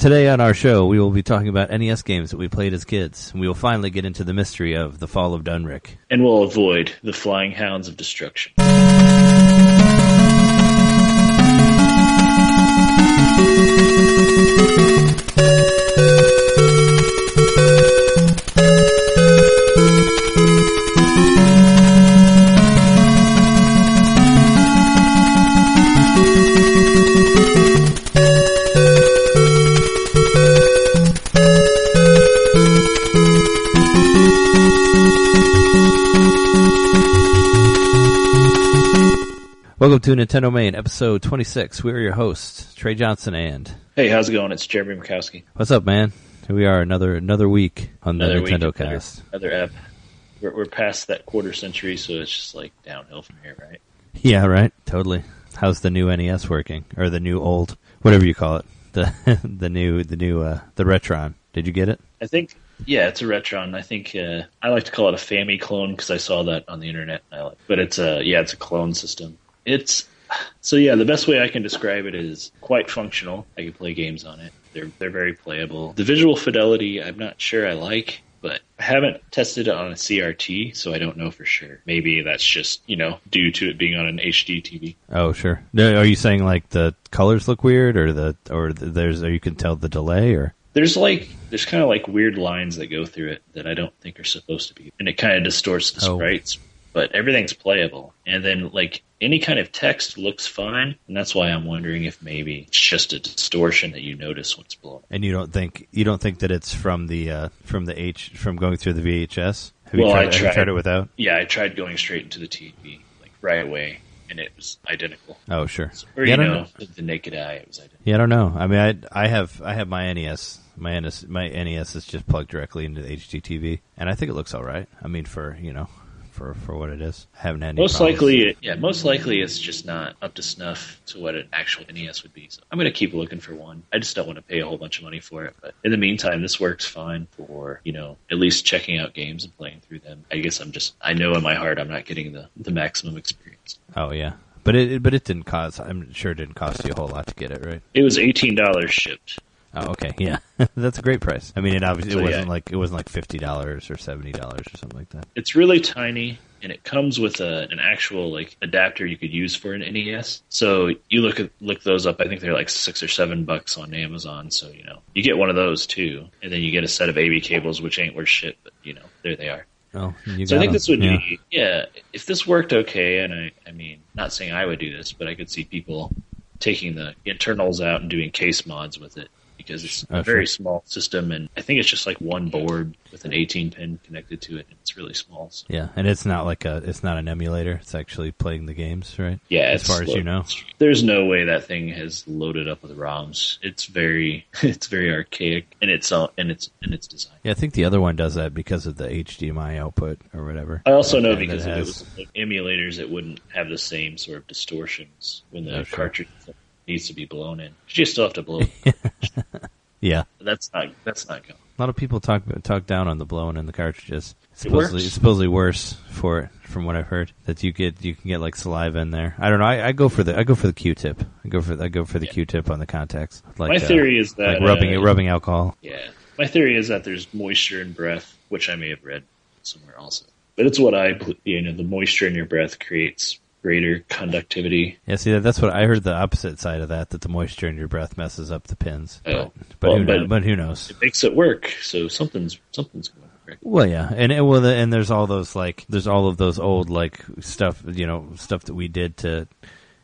Today on our show, we will be talking about NES games that we played as kids. We will finally get into the mystery of the fall of Dunrick. And we'll avoid the flying hounds of destruction. Welcome to Nintendo Main, episode 26. We are your hosts, Trey Johnson and... Hey, how's it going? It's Jereme Murkowski. What's up, man? Here we are, another another week on the week, Nintendo another- Cast. Another ep. We're, we're past that quarter century, so it's just like downhill from here, right? Yeah, right? Totally. How's the new NES working? Or the new old, whatever you call it. The the new, the new, uh, the Retron. Did you get it? I think, yeah, it's a Retron. I think uh, I like to call it a Fami clone because I saw that on the internet. And I like, but it's a yeah, it's a clone system. It's so yeah. The best way I can describe it is quite functional. I can play games on it. They're they're very playable. The visual fidelity, I'm not sure I like. But I haven't tested it on a CRT, so I don't know for sure. Maybe that's just, you know, due to it being on an HD TV. Oh, sure. Are you saying like the colors look weird or the, or there's, or you can tell the delay or? There's like there's kind of like weird lines that go through it that I don't think are supposed to be, and it kind of distorts the Oh. sprites. But everything's playable, and then like any kind of text looks fine, and that's why I'm wondering if maybe it's just a distortion that you notice when it's blown. And you don't think, you don't think that it's from the, uh, from the H, from going through the VHS? Have you Well, tried, I tried. tried it without? Yeah, I tried going straight into the TV like right away, and it was identical. Oh, sure. Or Yeah, you don't know, the naked eye, it was identical. Yeah, I don't know. I mean, I I have I have my NES. My NES my NES is just plugged directly into the HDTV, and I think it looks all right. I mean, for you know, for for what it is, I haven't had any Most problems. likely, yeah, most likely it's just not up to snuff to what an actual NES would be. So I'm going to keep looking for one. I just don't want to pay a whole bunch of money for it. But in the meantime, this works fine for you know at least checking out games and playing through them. I guess I'm just I know in my heart I'm not getting the the maximum experience. Oh yeah, but it it- but it didn't cost. I'm sure it didn't cost you a whole lot to get it, right? It was eighteen dollars shipped. Oh okay, yeah, that's a great price. I mean, it obviously So, it wasn't like it wasn't like fifty dollars or seventy dollars or something like that. It's really tiny, and it comes with a, an actual like adapter you could use for an NES. So you look at look those up. I think they're like six or seven bucks on Amazon. So you know you get one of those too, and then you get a set of AV cables, which ain't worth shit, but you know there they are. Oh, you So I think think 'em. this would yeah. be yeah. If this worked okay, and I I mean not saying I would do this, but I could see people taking the internals out and doing case mods with it because it's a very small system, and I think it's just like one board with an 18 pin connected to it, and it's really small. So. Yeah, and it's not like a it's not an emulator. It's actually playing the games, right? Yeah, as far as you know. There's no way that thing has loaded up with ROMs. It's very, it's very archaic in its uh, in its in its design. Yeah, I think the other one does that because of the HDMI output or whatever. I also know because it if it was like emulators, it wouldn't have the same sort of distortions when the Oh, sure. Needs to be blown in. You still have to blow. yeah, that's not that's not going. A lot of people talk talk down on the blowing in the cartridges. It's It supposedly, it's supposedly worse for it, from what I've heard. That you get you can get like saliva in there. I don't know. I, I go for the I go for the Q-tip. I go for I go for the Yeah. Q-tip on the contacts. Like My uh, theory is that like rubbing uh, rubbing alcohol. Yeah, my theory is that there's moisture in breath, which I may have read somewhere also. But it's what I you know the moisture in your breath creates greater conductivity. Yeah, see that's what I heard. The opposite side of that that the moisture in your breath messes up the pins. Oh. but but, Well, who but- knows, but who knows? It makes it work, so something's something's going correct. Well, yeah, and it, well, the, and there's all those like there's all of those old like stuff you know stuff that we did to,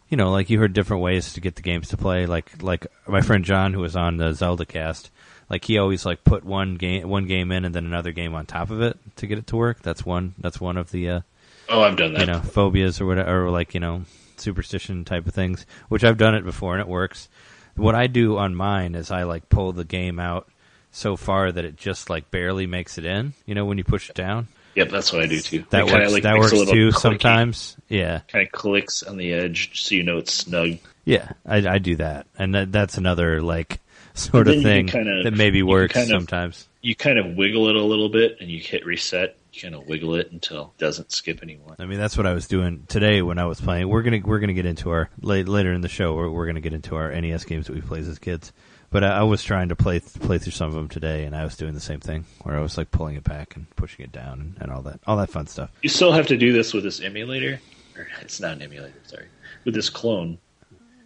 you know, like you heard different ways to get the games to play. Like like my friend John who was on the Zelda cast, like he always like put one game one game in and then another game on top of it to get it to work. That's one that's one of the uh, Oh, I've done that. you know phobias or whatever or like you know superstition type of things which i've done it before and it works what i do on mine is i like pull the game out so far that it just like barely makes it in you know when you push it down Yep, that's what I do too. that It kinda, works like, that works too clicky. sometimes yeah Kind of clicks on the edge, so you know it's snug. yeah i, I do that and that, that's another like sort of thing kinda- that maybe works kind of- sometimes You kind of wiggle it a little bit, and you hit reset. Kind of wiggle it until it doesn't skip anymore. I mean, that's what I was doing today when I was playing. We're gonna we're gonna get into our late, later in the show. We're, we're gonna get into our NES games that we played as kids. But I, I was trying to play play through some of them today, and I was doing the same thing where I was like pulling it back and pushing it down and, and all that all that fun stuff. You still have to do this with this emulator, or it's not an emulator. Sorry, with this clone.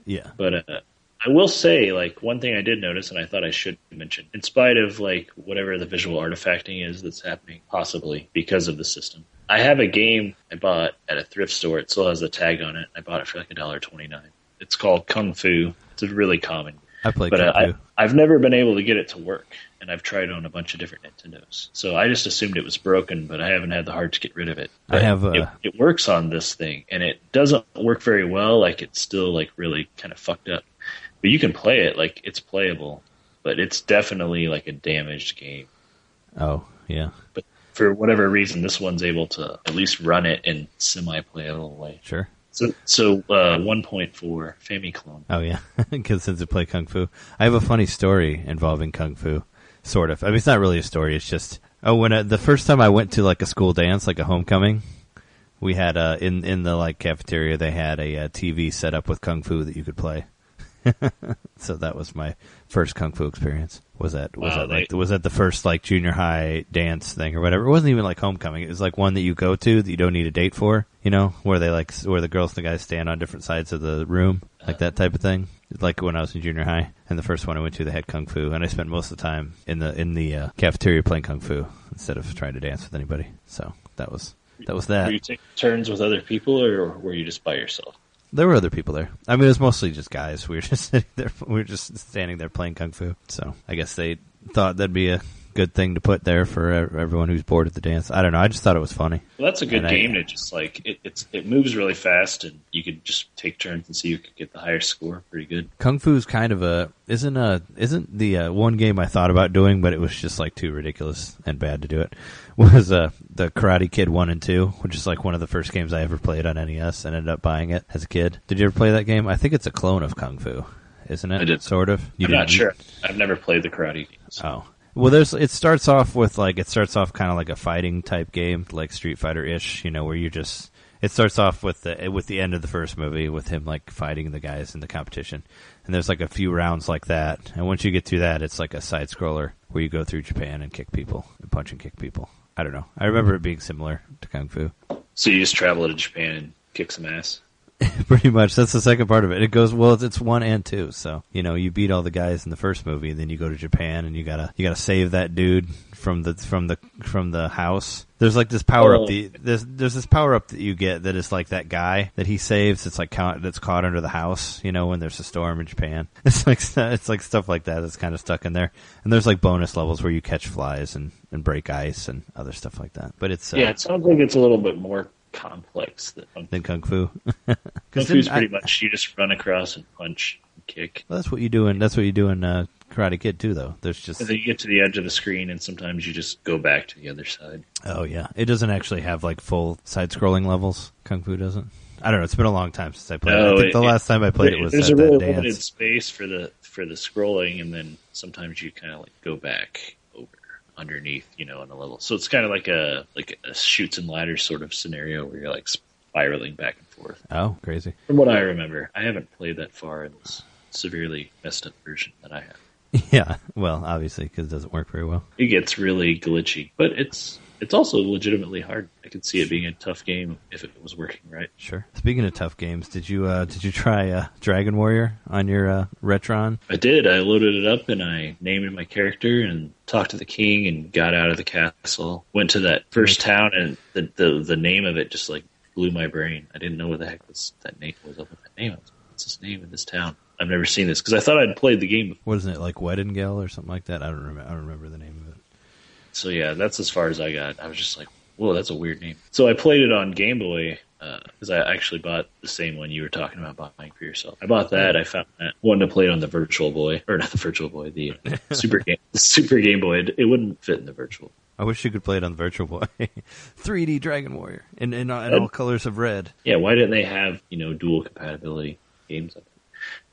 Yeah, But uh, I will say, like one thing I did notice, and I thought I should mention, in spite of like whatever the visual artifacting is that's happening, possibly because of the system. I have a game I bought at a thrift store. It still has a tag on it. I bought it for like a dollar twenty nine. It's called Kung Fu. It's a really common I played but Kung I, Fu. I've never been able to get it to work, and I've tried on a bunch of different Nintendos. So I just assumed it was broken, but I haven't had the heart to get rid of it. I have, uh, it, it works on this thing, and it doesn't work very well. Like it's still like really kind of fucked up, but you can play it like it's playable. But it's definitely like a damaged game. Oh yeah, But for whatever reason, this one's able to at least run it in semi-playable way. sure. So, so uh, 1.4 Famiclone. Oh yeah, because since I play kung fu, I have a funny story involving kung fu. Sort of. I mean, it's not really a story. It's just oh, when I, the first time I went to like a school dance, like a homecoming, we had uh in in the like cafeteria they had a, uh TV set up with kung fu that you could play. so that was my first kung fu experience. Was that was Wow, that like they- was that the first like junior high dance thing or whatever? It wasn't even like homecoming. It was like one that you go to that you don't need a date for. You know, where they like where the girls and the guys stand on different sides of the room, like that type of thing. Like when I was in junior high, and the first one I went to, they had kung fu, and I spent most of the time in the in the uh, cafeteria playing kung fu instead of trying to dance with anybody. So that was that was that. Were you taking turns with other people, or were you just by yourself? There were other people there. I mean, it was mostly just guys. We were just sitting there. We were just standing there playing kung fu. So I guess they thought that'd be a good thing to put there for everyone who's bored at the dance. I don't know. I just thought it was funny. Well, that's a good And I- game to just like it, it's it moves really fast, and you could just take turns and see who could get the higher score. Pretty good. Kung Fu's kind of a isn't a isn't the uh, one game I thought about doing, but it was just like too ridiculous and bad to do it. Was uh, the Karate Kid one and two, which is like one of the first games I ever played on NES, and ended up buying it as a kid. Did you ever play that game? I think it's a clone of Kung Fu, isn't it? I did. Sort of. You I'm not sure. I've never played the karate games. Oh. Well, there's. It starts off with like it starts off kind of like a fighting type game, like Street Fighter ish. You know, where you just. It starts off with the with the end of the first movie with him like fighting the guys in the competition, and there's like a few rounds like that. And once you get through that, it's like a side scroller where you go through Japan and kick people and punch and kick people. I don't know. I remember it being similar to Kung Fu. So you just travel to Japan and kick some ass. Pretty much. That's the second part of it. It goes well. It's, it's one and two. So you know, you beat all the guys in the first movie, and then you go to Japan, and you gotta you gotta save that dude from the from the from the house. There's like this power Oh. up. The, there's there's this power up that you get that is like that guy that he saves. It's like caught, that's caught under the house. You know, when there's a storm in Japan. It's like it's like stuff like that that's kind of stuck in there. And there's like bonus levels where you catch flies and and break ice and other stuff like that. But it's uh, Yeah, it sounds like it's a little bit more complex than Kung Fu. than kung fu. Kung 'Cause Fu's then I- pretty much you just run across and punch and kick. Well, that's what you do and that's what you do in uh, Karate Kid too, though. There's just then you get to the edge of the screen, and sometimes you just go back to the other side. oh yeah, it doesn't actually have like full side-scrolling levels. Kung Fu doesn't. I don't know. It's been a long time since I played. it. I think it- the last time I played it was There's a really that limited space for the for the scrolling, and then sometimes you kind of like go back underneath, you know, on a level. So it's kind of like a like a Chutes and Ladders sort of scenario where you're like spiraling back and forth. Oh, crazy! From what I remember, I haven't played that far in this severely messed up version that I have. Yeah, well, obviously because it doesn't work very well. It gets really glitchy, but it's it's also legitimately hard. I could see it being a tough game if it was working right. Sure. Speaking of tough games, did you uh, did you try uh, Dragon Warrior on your uh, Retron? I did. I loaded it up and I named my character and talked to the king and got out of the castle. Went to that first town and the the, the name of it just like blew my brain. I didn't know what the heck was that name was up with that name. Was What's his name in this town? I've never seen this because I thought I'd played the game before. Wasn't it like Weddingale or something like that? I don't remember. I don't remember the name of it. So yeah, that's as far as I got. I was just like, whoa, that's a weird name. So I played it on Game Boy uh, because I actually bought the same one you were talking about buying for yourself. I bought that. I found that wanted to play it on the Virtual Boy or not the Virtual Boy, the uh, Super Game, the Super Game Boy. It, it wouldn't fit in the Virtual. I wish you could play it on the Virtual Boy. 3D Dragon Warrior in in, uh, in all colors of red. Yeah, why didn't they have you know dual compatibility games?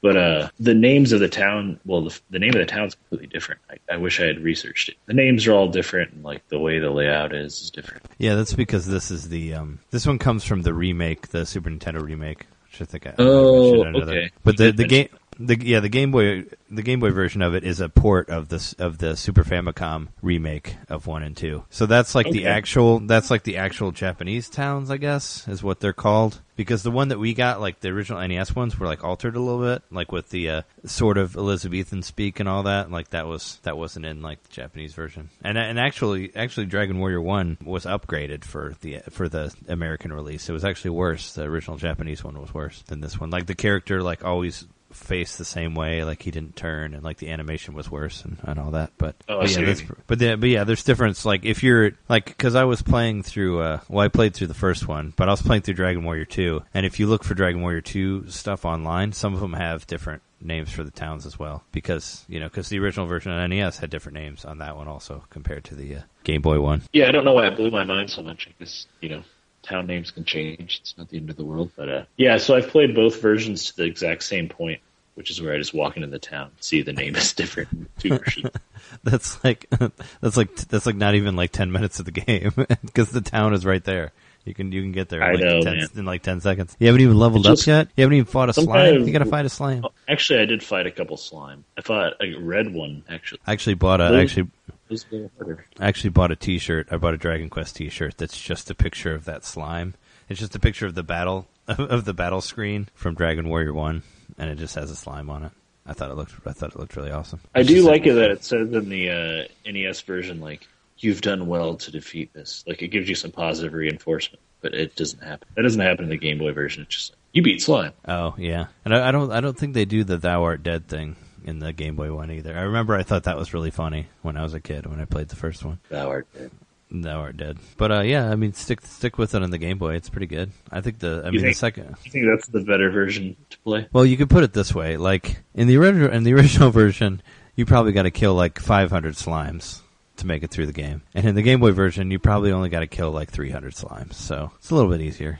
But uh, the names of the town, well, the, the name of the town's completely different. I, I wish I had researched it. The names are all different, and like the way the layout is is different. Yeah, that's because this is the um this one comes from the remake, the Super Nintendo remake, which I think I, I Oh, another- okay. But the the game the yeah the Game Boy the Game Boy version of it is a port of this of the Super Famicom remake of one and two. So that's like the actual that's like the actual Japanese towns, I guess, is what they're called. Because the one that we got, like the original NES ones, were like altered a little bit, like with the uh, sort of Elizabethan speak and all that. Like that was that wasn't in like the Japanese version. And and actually, actually, Dragon Warrior One was upgraded for the for the American release. It was actually worse. The original Japanese one was worse than this one. Like the character, like always faced the same way, like he didn't turn, and like the animation was worse and, and all that. But, Oh, but yeah, that's, but the, but yeah, there's difference. Like if you're like, because I was playing through, uh, well, I played through the first one, but I was playing through Dragon Warrior Two, and if you look for Dragon Warrior Two stuff online, some of them have different names for the towns as well, because you know, because the original version on NES had different names on that one also compared to the uh, Game Boy one. Yeah, I don't know why it blew my mind so much. Guess you know, town names can change. It's not the end of the world. But uh, yeah, so I've played both versions to the exact same point, which is where I just walk into the town, see the name is different, two versions. That's like that's like that's like not even like ten minutes of the game because the town is right there. You can you can get there in I like, know, 10, in like ten seconds. You haven't even leveled just- up yet. You haven't even fought a slime. you gotta fight a slime. Actually, I did fight a couple slime. I fought a red one. Actually, I actually bought a actually it was a little harder. I actually bought a T-shirt. I bought a Dragon Quest T-shirt that's just a picture of that slime. It's just a picture of the battle of the battle screen from Dragon Warrior One, and it just has a slime on it. I thought it looked I thought it looked really awesome. I do like it that it says in the uh, NES version, like you've done well to defeat this. Like it gives you some positive reinforcement, but it doesn't happen. That doesn't happen in the Game Boy version. It's just you beat slime. Oh yeah, and I, I don't I don't think they do the "Thou art dead" thing in the Game Boy one either. I remember I thought that was really funny when I was a kid when I played the first one. Thou art dead. "Thou art dead," but uh, yeah, I mean stick stick with it on the Game Boy. It's pretty good. I think the I mean the think- second. I think that's the better version to play. Well, you could put it this way: like in the original in the original version, you probably got to kill like 500 slimes to make it through the game, and in the Game Boy version, you probably only got to kill like 300 slimes. So it's a little bit easier.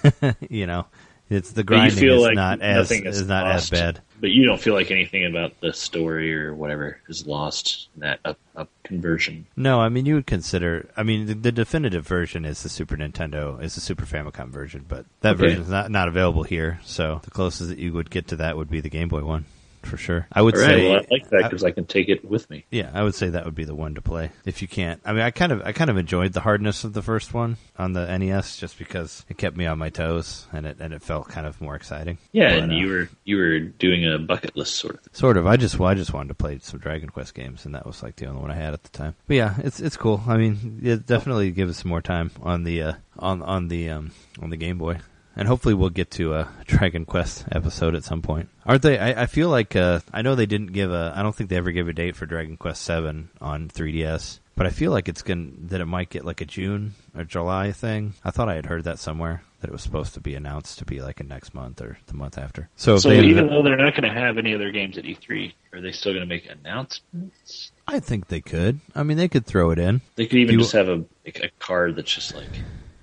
you know, it's the grinding feel is like not as nothing is not as bad. But you don't feel like anything about the story or whatever is lost in that up, up conversion. No, I mean you would consider. I mean the, the definitive version is the Super Nintendo, is the Super Famicom version, but that Okay. version is not not available here. So the closest that you would get to that would be the Game Boy one, for sure. I would right, say, well, I like that because I can take it with me. yeah, I would say that would be the one to play if you can't. I mean, I kind of I kind of enjoyed the hardness of the first one on the NES just because it kept me on my toes and it and it felt kind of more exciting. Yeah, But, and uh, you were you were doing a bucket list sort of thing. Sort of. I just well, I just wanted to play some Dragon Quest games, and that was like the only one I had at the time. But yeah, it's it's cool. I mean, it definitely give us some more time on the uh, on on the um, on the Game Boy, and hopefully we'll get to a Dragon Quest episode at some point. Aren't they? I, I feel like uh, I know they didn't give a. I don't think they ever gave a date for Dragon Quest Seven on 3DS. But I feel like it's going that it might get like a June or July thing. I thought I had heard that somewhere that it was supposed to be announced to be like a next month or the month after. So, So even though they're not going to have any other games at E3, are they still going to make announcements? I think they could. I mean, they could throw it in. They could even You- just have a like a card that's just like,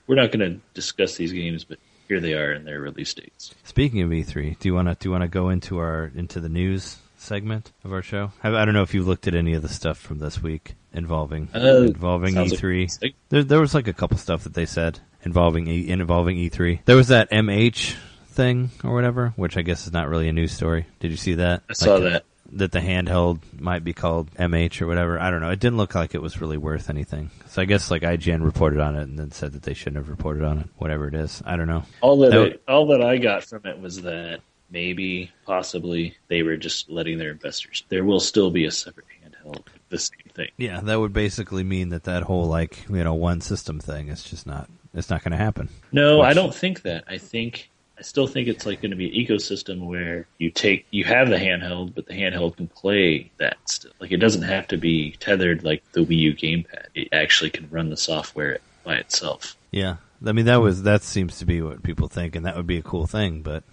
we're not going to discuss these games, but here they are and their release dates. Speaking of E3, do you want to do you want to go into our into the news segment of our show? I, I don't know if you've looked at any of the stuff from this week involving Uh, involving E3. there, there was like a couple stuff that they said involving e, involving E3. There was that MH thing or whatever, which I guess is not really a news story. Did you see that? I saw that. That the handheld might be called MH or whatever. I don't know. It didn't look like it was really worth anything. So I guess like IGN reported on it and then said that they shouldn't have reported on it. Whatever it is, I don't know. All that That it- all that I got from it was that maybe, possibly, they were just letting their investors. There will still be a separate handheld, the same thing. Yeah, that would basically mean that that whole like you know one system thing is just not it's not going to happen. No, Which- I don't think that. I think I still think it's like going to be an ecosystem where you take you have the handheld, but the handheld can play that still. Like it doesn't have to be tethered like the Wii U gamepad. It actually can run the software by itself. Yeah, I mean that was that seems to be what people think, and that would be a cool thing. But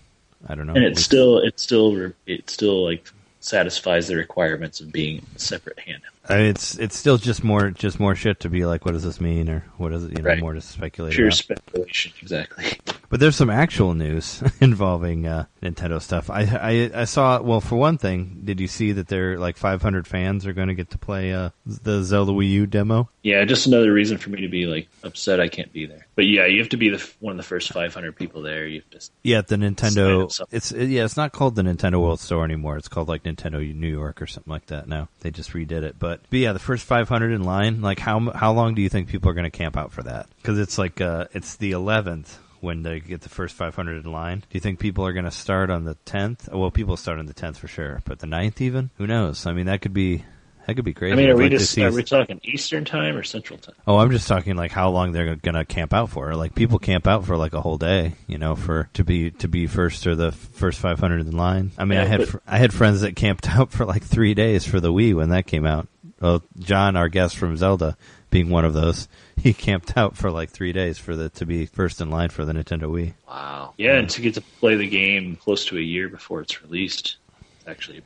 I don't know. And it still it still it still like satisfies the requirements of being a separate handheld. I mean, it's it's still just more just more shit to be like, what does this mean, or what does it you know Right. more to speculate Pure about. speculation, exactly. But there's some actual news involving uh, Nintendo stuff. I, I I saw well for one thing. Did you see that there like 500 fans are going to get to play uh, the Zelda Wii U demo? Yeah, just another reason for me to be like upset I can't be there. But yeah, you have to be the one of the first 500 people there. You have to Yeah, the Nintendo. It's yeah, it's not called the Nintendo World Store anymore. It's called like Nintendo New York or something like that. Now they just redid it. But, but yeah, the first 500 in line. Like how how long do you think people are going to camp out for that? Because it's like uh, it's the 11th when they get the first 500 in line. Do you think people are going to start on the 10th? Well, people start on the 10th for sure, but the 9th even? Who knows? I mean, that could be that could be crazy. I mean, are I'd we like to just are we talking Eastern time or Central time? Oh, I'm just talking like how long they're gonna camp out for. Like people camp out for like a whole day, you know, for to be to be first or the first 500 in line. I mean, I had but- fr- I had friends that camped out for like three days for the Wii when that came out. Well, John, our guest from Zelda, being one of those, he camped out for like three days for the to be first in line for the Nintendo Wii. Wow. Yeah, and to get to play the game close to a year before it's released, it's actually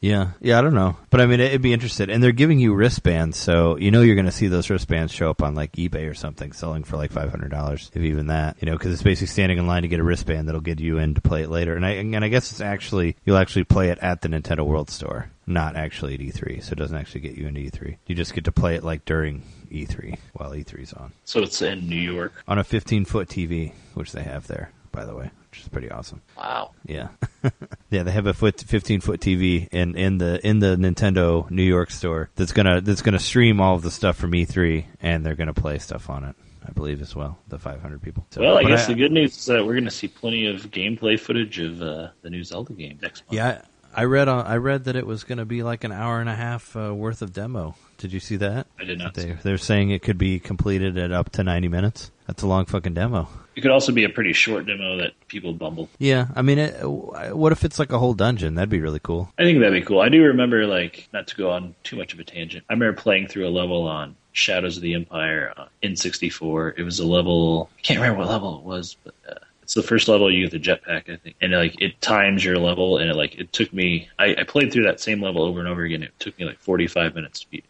Yeah, yeah, I don't know, but I mean, it'd be interested, and they're giving you wristbands, so you know you're going to see those wristbands show up on like eBay or something, selling for like five hundred dollars, if even that. You know, because it's basically standing in line to get a wristband that'll get you in to play it later, and I and I guess it's actually you'll actually play it at the Nintendo World Store, not actually at E3, so it doesn't actually get you into E3. You just get to play it like during E3 while E3's on So it's in New York. on a 15 foot TV, which they have there, by the way, which is pretty awesome. Wow. Yeah, yeah. They have a foot, fifteen foot TV in in the in the Nintendo New York store that's gonna that's gonna stream all of the stuff from E3, and they're gonna play stuff on it. I believe as well. The 500 people. So- well, I but guess the good news is that we're going to see plenty of gameplay footage of uh, the new Zelda game next month. Yeah, I, read on I read that it was going to be like an hour and a half uh, worth of demo. Did you see that? I did not. They they're saying it could be completed at up to 90 minutes. That's a long fucking demo. It could also be a pretty short demo that people bumble. Yeah, I mean, it, what if it's like a whole dungeon? That'd be really cool. I think that'd be cool. I do remember, like, not to go on too much of a tangent. I remember playing through a level on Shadows of the Empire uh, in '64. It was a level. I can't remember what level it was, but uh, it's the first level you get the jetpack, I think. And like, it times your level, and it like it took me. I, I played through that same level over and over again. It took me like 45 minutes to beat.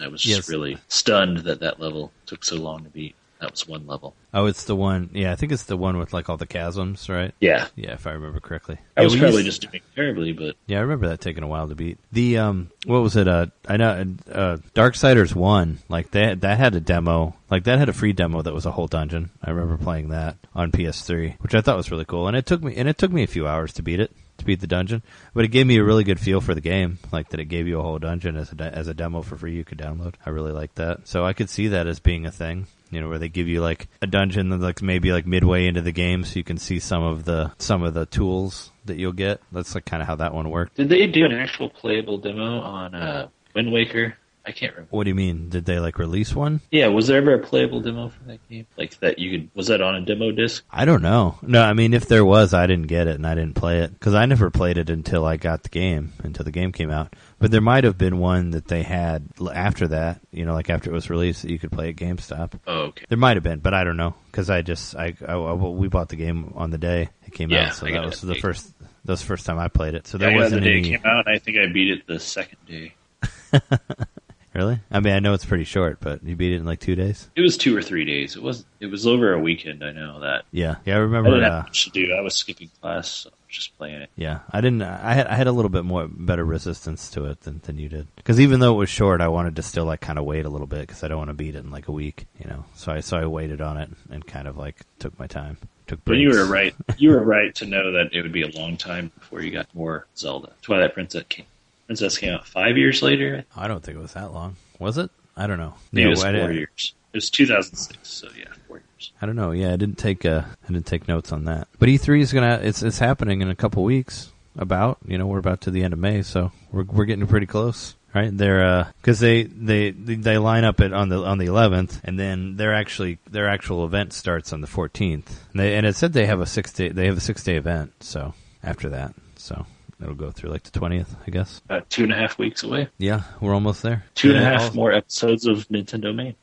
I was just Yes. really stunned that that level took so long to beat. That was one level. Oh, it's the one. Yeah, I think it's the one with like all the chasms, right? Yeah, Yeah, if I remember correctly. I Yeah, was probably used- just doing terribly, but Yeah, I remember that taking a while to beat. The um, what was it? Uh, I know uh, Darksiders one. Like that that had a demo. Like that had a free demo that was a whole dungeon. I remember playing that on PS3, which I thought was really cool. And it took me and it took me a few hours to beat it to beat the dungeon, but it gave me a really good feel for the game. Like that, it gave you a whole dungeon as a de- as a demo for free you could download. I really liked that. So I could see that as being a thing. You know, where they give you like a dungeon that's like maybe like midway into the game, so you can see some of the some of the tools that you'll get. That's like kind of how that one worked. did they do an actual playable demo on uh, Wind Waker? I can't remember. What do you mean? Did they like release one? Yeah, was there ever a playable demo for that game? Like that you could was that on a demo disc? I don't know. No, I mean if there was, I didn't get it and I didn't play it because I never played it until I got the game, until the game came out. But there might have been one that they had after that, you know, like after it was released that you could play at GameStop. Oh, okay. There might have been, but I don't know because I just I, I, I- well, we bought the game on the day it came Yeah, out, so I that was it. the first that was the first time I played it. So Yeah, there wasn't the day any. it came out, and I think I beat it the second day. Really? I mean, I know it's pretty short, but you beat it in like two days. It was two or three days. It was it was over a weekend. I know that. Yeah, yeah, I I remember. didn't Uh, much to do. I was skipping class, so just playing it. Yeah, I didn't. I had I had a little bit more better resistance to it than than you did. Because even though it was short, I wanted to still like kind of wait a little bit because I don't want to beat it in like a week, you know. So I so I waited on it and kind of like took my time. Took But you were right. You were right to know that it would be a long time before you got more Zelda. Twilight Princess came. Princess came out five years later. I don't think it was that long. Was it? I don't know. Maybe it was I four didn't- years. It was 2006. So yeah, four years. I don't know. Yeah, I didn't take uh, I didn't take notes on that. But E3 is gonna it's it's happening in a couple weeks. About you know we're about to the end of May, so we're we're getting pretty close. Right, they're because they, they they line up it on the on the 11th, and then their actually their actual event starts on the 14th. And, they, and it said they have a six day they have a six day event. So after that, so it'll go through like the 20th, I guess. About two and a half weeks away. Yeah, we're almost there. Two and a half al- more episodes of Nintendo Main.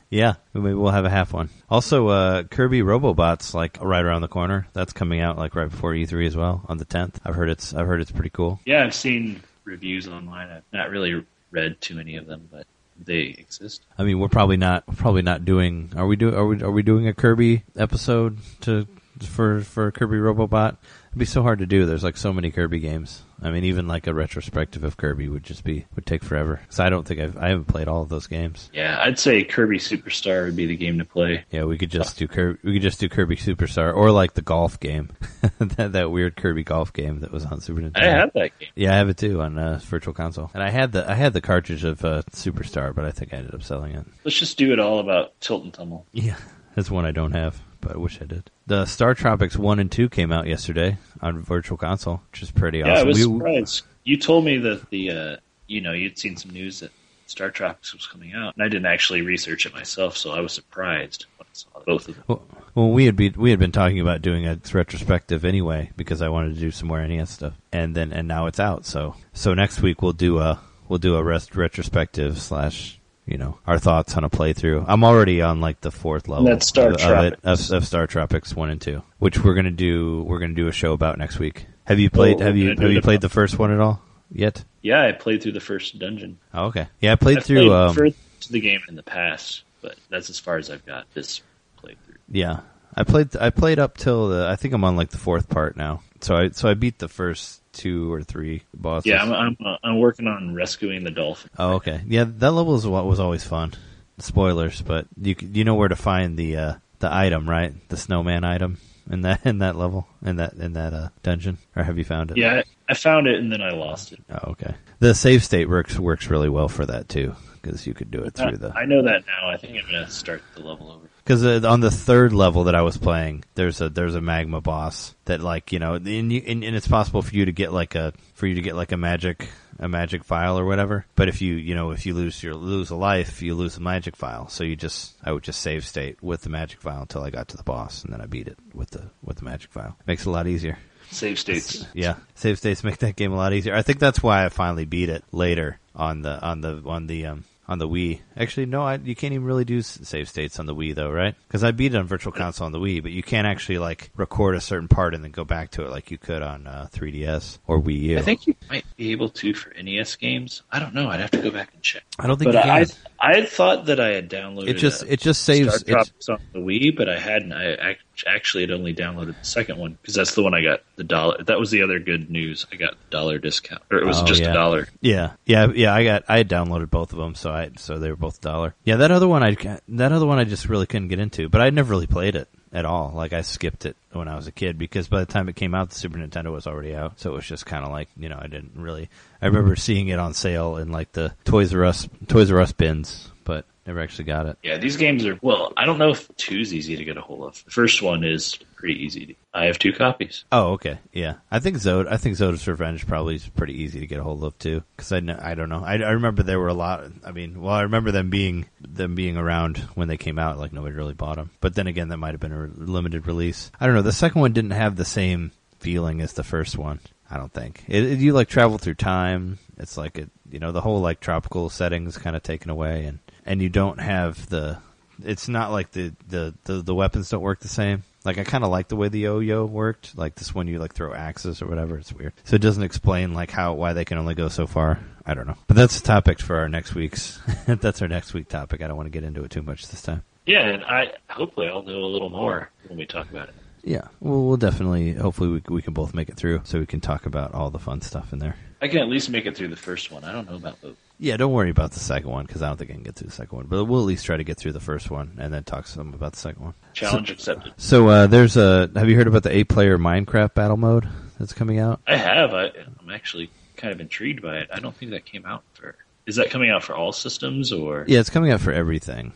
yeah, maybe we'll have a half one. Also, uh, Kirby Robobots like right around the corner. That's coming out like right before E3 as well on the 10th. I've heard it's I've heard it's pretty cool. Yeah, I've seen reviews online. I've not really read too many of them, but they exist. I mean, we're probably not probably not doing. Are we do? Are we are we doing a Kirby episode to for for Kirby Robobot? It'd be so hard to do. There's like so many Kirby games. I mean, even like a retrospective of Kirby would just be would take forever. So I don't think I've I haven't played all of those games. Yeah, I'd say Kirby Superstar would be the game to play. Yeah, we could just do Kirby. We could just do Kirby Superstar or like the golf game, that that weird Kirby golf game that was on Super Nintendo. I have that game. Yeah, I have it too on uh, Virtual Console, and I had the I had the cartridge of uh, Superstar, but I think I ended up selling it. Let's just do it all about Tilt and Tumble. Yeah, that's one I don't have, but I wish I did. The Star Tropics one and two came out yesterday on Virtual Console, which is pretty Yeah, I awesome. was We- surprised. You told me that the, uh, you know, you'd seen some news that Star Tropics was coming out, and I didn't actually research it myself, so I was surprised when I saw both of them. well, well, we had be, we had been talking about doing a retrospective anyway because I wanted to do some more NES stuff, and then and now it's out. So so next week we'll do a we'll do a rest retrospective slash you know our thoughts on a playthrough. I'm already on like the fourth level That's Star of, of, it, of, of Star Tropics one and two, which we're gonna do we're gonna do a show about next week. Have you played Oh, Have you have you played the first one at all yet? Yeah, I played through the first dungeon. Oh, okay. Yeah, I played I've through. played um, the game in the past, but that's as far as I've got this playthrough. Yeah, I played. I played up till the. I think I'm on like the fourth part now. So I so I beat the first two or three bosses. Yeah, I'm I'm, uh, I'm working on rescuing the dolphin. oh, okay. Yeah, that level is what was always fun. Spoilers, but you you know where to find the uh, the item, right? The snowman item in that in that level in that in that uh, dungeon, or have you found it? Yeah, I, found it and then I lost it. Oh, okay. The save state works works really well for that too, because you could do it through the. I know that now. I think I'm gonna start the level over. Because uh, on the third level that I was playing, there's a there's a magma boss that like you know, and, you, and, and it's possible for you to get like a for you to get like a magic a magic file or whatever. But if you you know if you lose your lose a life, you lose a magic file. So you just I would just save state with the magic file until I got to the boss, and then I beat it with the with the magic file. Makes it a lot easier. Save states. Yeah, save states make that game a lot easier. I think that's why I finally beat it later on the on the on the um on the Wii. Actually, no, I, you can't even really do save states on the Wii though, right? Because I beat it on Virtual Console on the Wii, but you can't actually like record a certain part and then go back to it like you could on uh, 3DS or Wii U. I think you might be able to for NES games. I don't know. I'd have to go back and check. I don't think But you I, can. I had thought that I had downloaded. it just it just saves. Star It, Tropics on the Wii, but I hadn't. I actually had only downloaded the second one because that's the one I got the dollar. That was the other good news. I got the dollar discount, or it was Oh, just yeah. a dollar. Yeah, yeah, yeah. I got I had downloaded both of them, so I so they were both dollar. Yeah, that other one I that other one I just really couldn't get into, but I'd never really played it at all. Like I skipped it when I was a kid because by the time it came out, the Super Nintendo was already out. So it was just kind of like you know I didn't really. I remember mm-hmm. seeing it on sale in like the Toys R Us Toys R Us bins, but never actually got it. Yeah, these games are well. I don't know if two's easy to get a hold of. The first one is pretty easy. I have two copies. Oh, okay, yeah. I think Zod. I think Zoda's Revenge probably is pretty easy to get a hold of too, because I know, I don't know. I, I remember there were a lot. I mean, well, I remember them being them being around when they came out. Like nobody really bought them. But then again, that might have been a re- limited release. I don't know. The second one didn't have the same feeling as the first one. I don't think it, it- you like travel through time. It's like it, you know, the whole like tropical settings kind of taken away, and and you don't have the. It's not like the the the, the weapons don't work the same. Like I kind of like the way the yo-yo worked. Like this one, you like throw axes or whatever. It's weird. So it doesn't explain like how why they can only go so far. I don't know. But that's the topic for our next week's. that's our next week topic. I don't want to get into it too much this time. Yeah, and I hopefully I'll know a little more when we talk about it. Yeah, well, we'll definitely. Hopefully, we we can both make it through, so we can talk about all the fun stuff in there. I can at least make it through the first one. I don't know about both. Yeah, don't worry about the second one because I don't think I can get through the second one. But we'll at least try to get through the first one and then talk some about the second one. Challenge accepted. So uh, there's a. Have you heard about the eight-player Minecraft battle mode that's coming out? I have. I, I'm actually kind of intrigued by it. I don't think that came out for. Is that coming out for all systems or? Yeah, it's coming out for everything.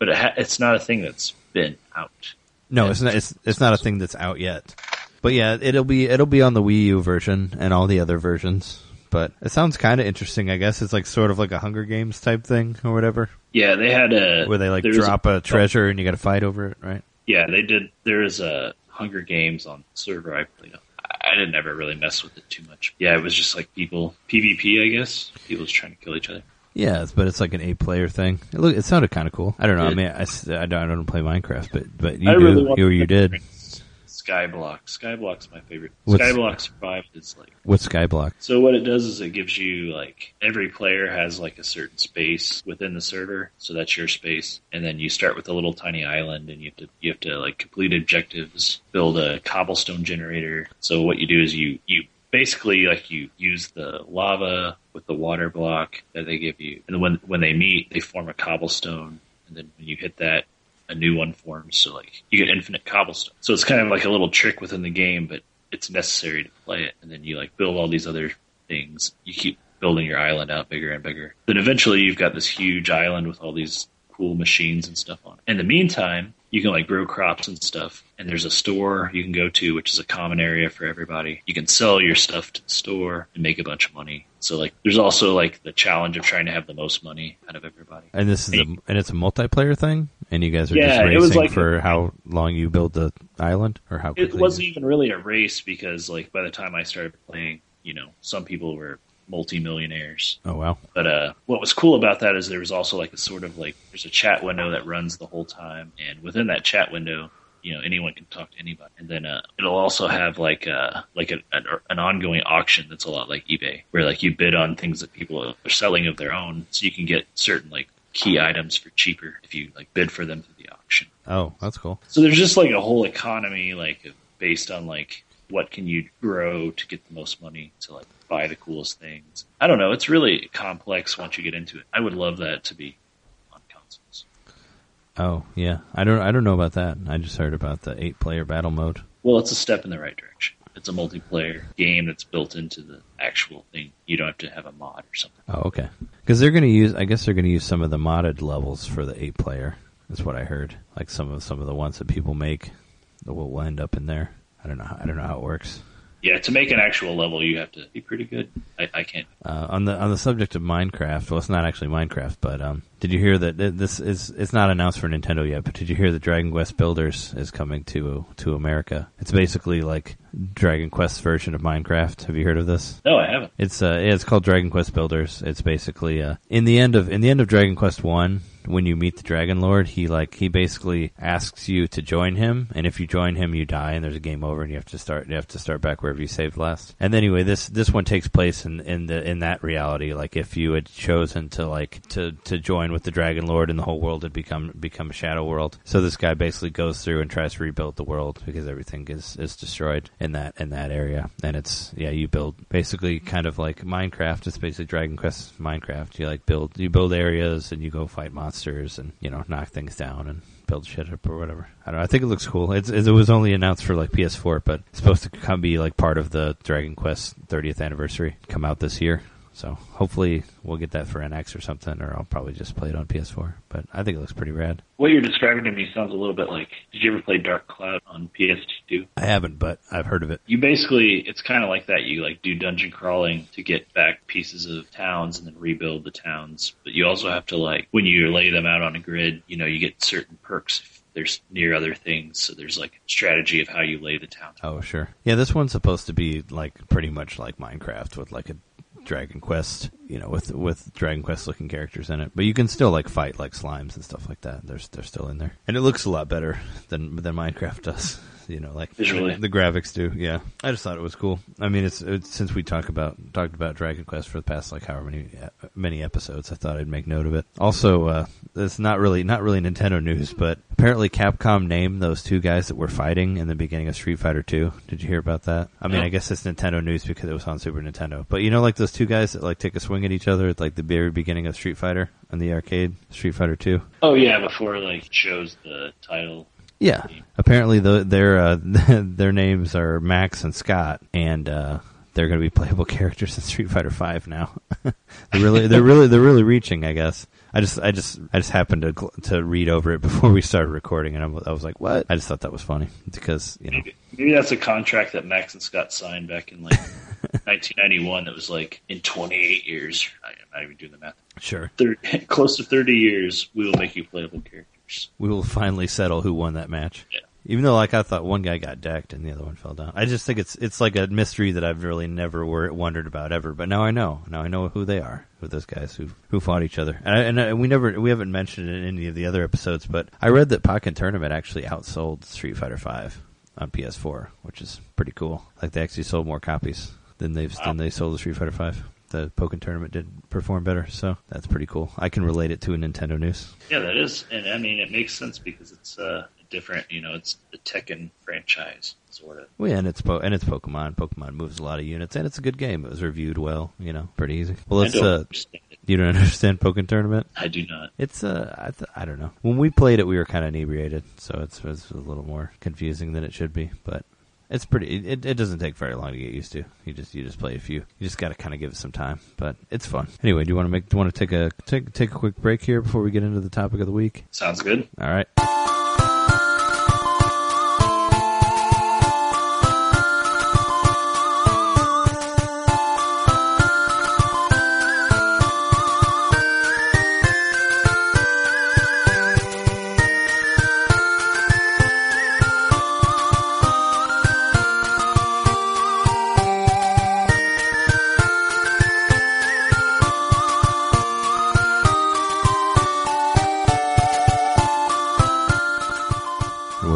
But it ha- it's not a thing that's been out. No, Yeah. it's not. It's it's not a thing that's out yet. But yeah, it'll be it'll be on the Wii U version and all the other versions. But it sounds kind of interesting. I guess it's like sort of like a Hunger Games type thing or whatever, Yeah, they had a where they like drop a treasure and you got to fight over it, right? Yeah, they did. There is a Hunger Games on server I played on. I didn't ever really mess with it too much. Yeah, it was just like people PvP, I guess. People just trying to kill each other. Yeah, but it's like an eight-player thing. It, look, it sounded kind of cool. I don't know. I It- mean, I, don't, I don't play Minecraft, but but you I do, really you, you did. Skyblock. Skyblock's my favorite. What's- Skyblock Survived is like What's Skyblock? so what it does is it gives you like every player has like a certain space within the server, so that's your space, and then you start with a little tiny island, and you have to you have to like complete objectives, build a cobblestone generator. So what you do is you you basically like you use the lava with the water block that they give you, and then when when they meet, they form a cobblestone, and then when you hit that. A new one forms, so like you get infinite cobblestone. So it's kind of like a little trick within the game, but it's necessary to play it. And then you like build all these other things. You keep building your island out bigger and bigger. Then eventually you've got this huge island with all these cool machines and stuff on it. In the meantime, you can like grow crops and stuff. And there's a store you can go to, which is a common area for everybody. You can sell your stuff to the store and make a bunch of money. So like, there's also like the challenge of trying to have the most money out of everybody. And this is a, and it's a multiplayer thing, and you guys are Yeah, just it was racing like- for how long you build the island, or how It wasn't even really a race because like by the time I started playing, you know, some people were multimillionaires. Oh wow! But uh, what was cool about that is there was also like a sort of like there's a chat window that runs the whole time, and within that chat window, you know, anyone can talk to anybody. And then uh, it'll also have like uh like a, an, an ongoing auction that's a lot like eBay, where like you bid on things that people are selling of their own, so you can get certain like key items for cheaper if you like bid for them through the auction. Oh, that's cool. So there's just like a whole economy like based on like what can you grow to get the most money to like buy the coolest things. I don't know. It's really complex once you get into it. I would love that to be on consoles. Oh yeah, I don't I don't know about that. I just heard about the eight player battle mode. Well, it's a step in the right direction. It's a multiplayer game that's built into the actual thing. You don't have to have a mod or something. Oh okay, because they're going to use I guess they're going to use some of the modded levels for the eight player. That's what I heard. Like some of some of the ones that people make that will end up in there. I don't know. How, I don't know how it works. Yeah, to make an actual level, you have to be pretty good. I, I can't. Uh, on the on the subject of Minecraft, well, it's not actually Minecraft, but um, did you hear that this is it's not announced for Nintendo yet? But did you hear that Dragon Quest Builders is coming to to America? It's basically like Dragon Quest's version of Minecraft. Have you heard of this? No, I haven't. It's uh, yeah, it's called Dragon Quest Builders. It's basically uh, in the end of in the end of Dragon Quest One, when you meet the Dragon Lord, he like he basically asks you to join him, and if you join him, you die, and there's a game over, and you have to start you have to start back wherever you saved last. And anyway, this this one takes place in in the in that reality. Like if you had chosen to like to to join with the Dragon Lord, and the whole world had become become a shadow world. So this guy basically goes through and tries to rebuild the world because everything is is destroyed in that in that area. And it's yeah, you build basically kind of like Minecraft. It's basically Dragon Quest Minecraft. You like build you build areas and you go fight monsters and you know knock things down and build shit up or whatever. I don't know. I think it looks cool. It's, it was only announced for like PS4, but it's supposed to come be like part of the Dragon Quest 30th anniversary. Come out this year. So hopefully we'll get that for NX or something, or I'll probably just play it on PS4. But I think it looks pretty rad. What you're describing to me sounds a little bit like. Did you ever play Dark Cloud on PS2? I haven't, but I've heard of it. you basically it's kind of like that you like do dungeon crawling to get back pieces of towns and then rebuild the towns but you also have to like when you lay them out on a grid you know you get certain perks if there's near other things so there's like strategy of how you lay the town Oh, sure. Yeah, this one's supposed to be like pretty much like Minecraft with like a Dragon Quest, you know, with with Dragon Quest looking characters in it. But you can still like fight like slimes and stuff like that. There's they're still in there, and it looks a lot better than than Minecraft does. You know, like Visually. the graphics do. Yeah, I just thought it was cool. I mean, it's, it's since we talk about talked about Dragon Quest for the past like however many many episodes, I thought I'd make note of it. Also, uh, it's not really not really Nintendo news, but apparently Capcom named those two guys that were fighting in the beginning of Street Fighter Two. Did you hear about that? I mean, No. I guess it's Nintendo news because it was on Super Nintendo. But you know, like those two guys that like take a swing at each other at like the very beginning of Street Fighter in the arcade, Street Fighter Two. oh yeah before like shows the title Yeah. Apparently, the, their uh, their names are Max and Scott, and uh, they're going to be playable characters in Street Fighter Five now. they're really, they're really, they're really reaching. I guess. I just, I just, I just happened to to read over it before we started recording, and I was, I was like, "What?" I just thought that was funny because you know, maybe, maybe that's a contract that Max and Scott signed back in like 1991 that was like in 28 years I'm not even doing the math sure, Thir close to 30 years we will make you playable we will finally settle who won that match. Yeah. Even though, like, I thought one guy got decked and the other one fell down. I just think it's it's like a mystery that I've really never wor- wondered about ever. But now I know. Now I know who they are, who those guys who who fought each other. And, I, and I, we never we haven't mentioned it in any of the other episodes. But I read that Pokken Tournament actually outsold Street Fighter Five on PS4, which is pretty cool. Like they actually sold more copies than they've wow. than they sold the Street Fighter Five. The Pokken tournament did perform better, so that's pretty cool. I can relate it to a Nintendo news. Yeah, that is, and I mean it makes sense because it's uh, different. You know, it's the Tekken franchise, sort of. Well, yeah, and it's po- and it's Pokemon. Pokemon moves a lot of units, and it's a good game. It was reviewed well. You know, pretty easy. Well, let's. Uh, you don't understand Pokken Tournament? I do not. It's uh, I, th- I don't know. When we played it, we were kind of inebriated, so it's, it's a little more confusing than it should be. But it's pretty. It, it doesn't take very long to get used to. You just you just play a few. You just got to kind of give it some time, but it's fun. Anyway, do you want to make? Do you want to take a take take a quick break here before we get into the topic of the week? Sounds good. All right.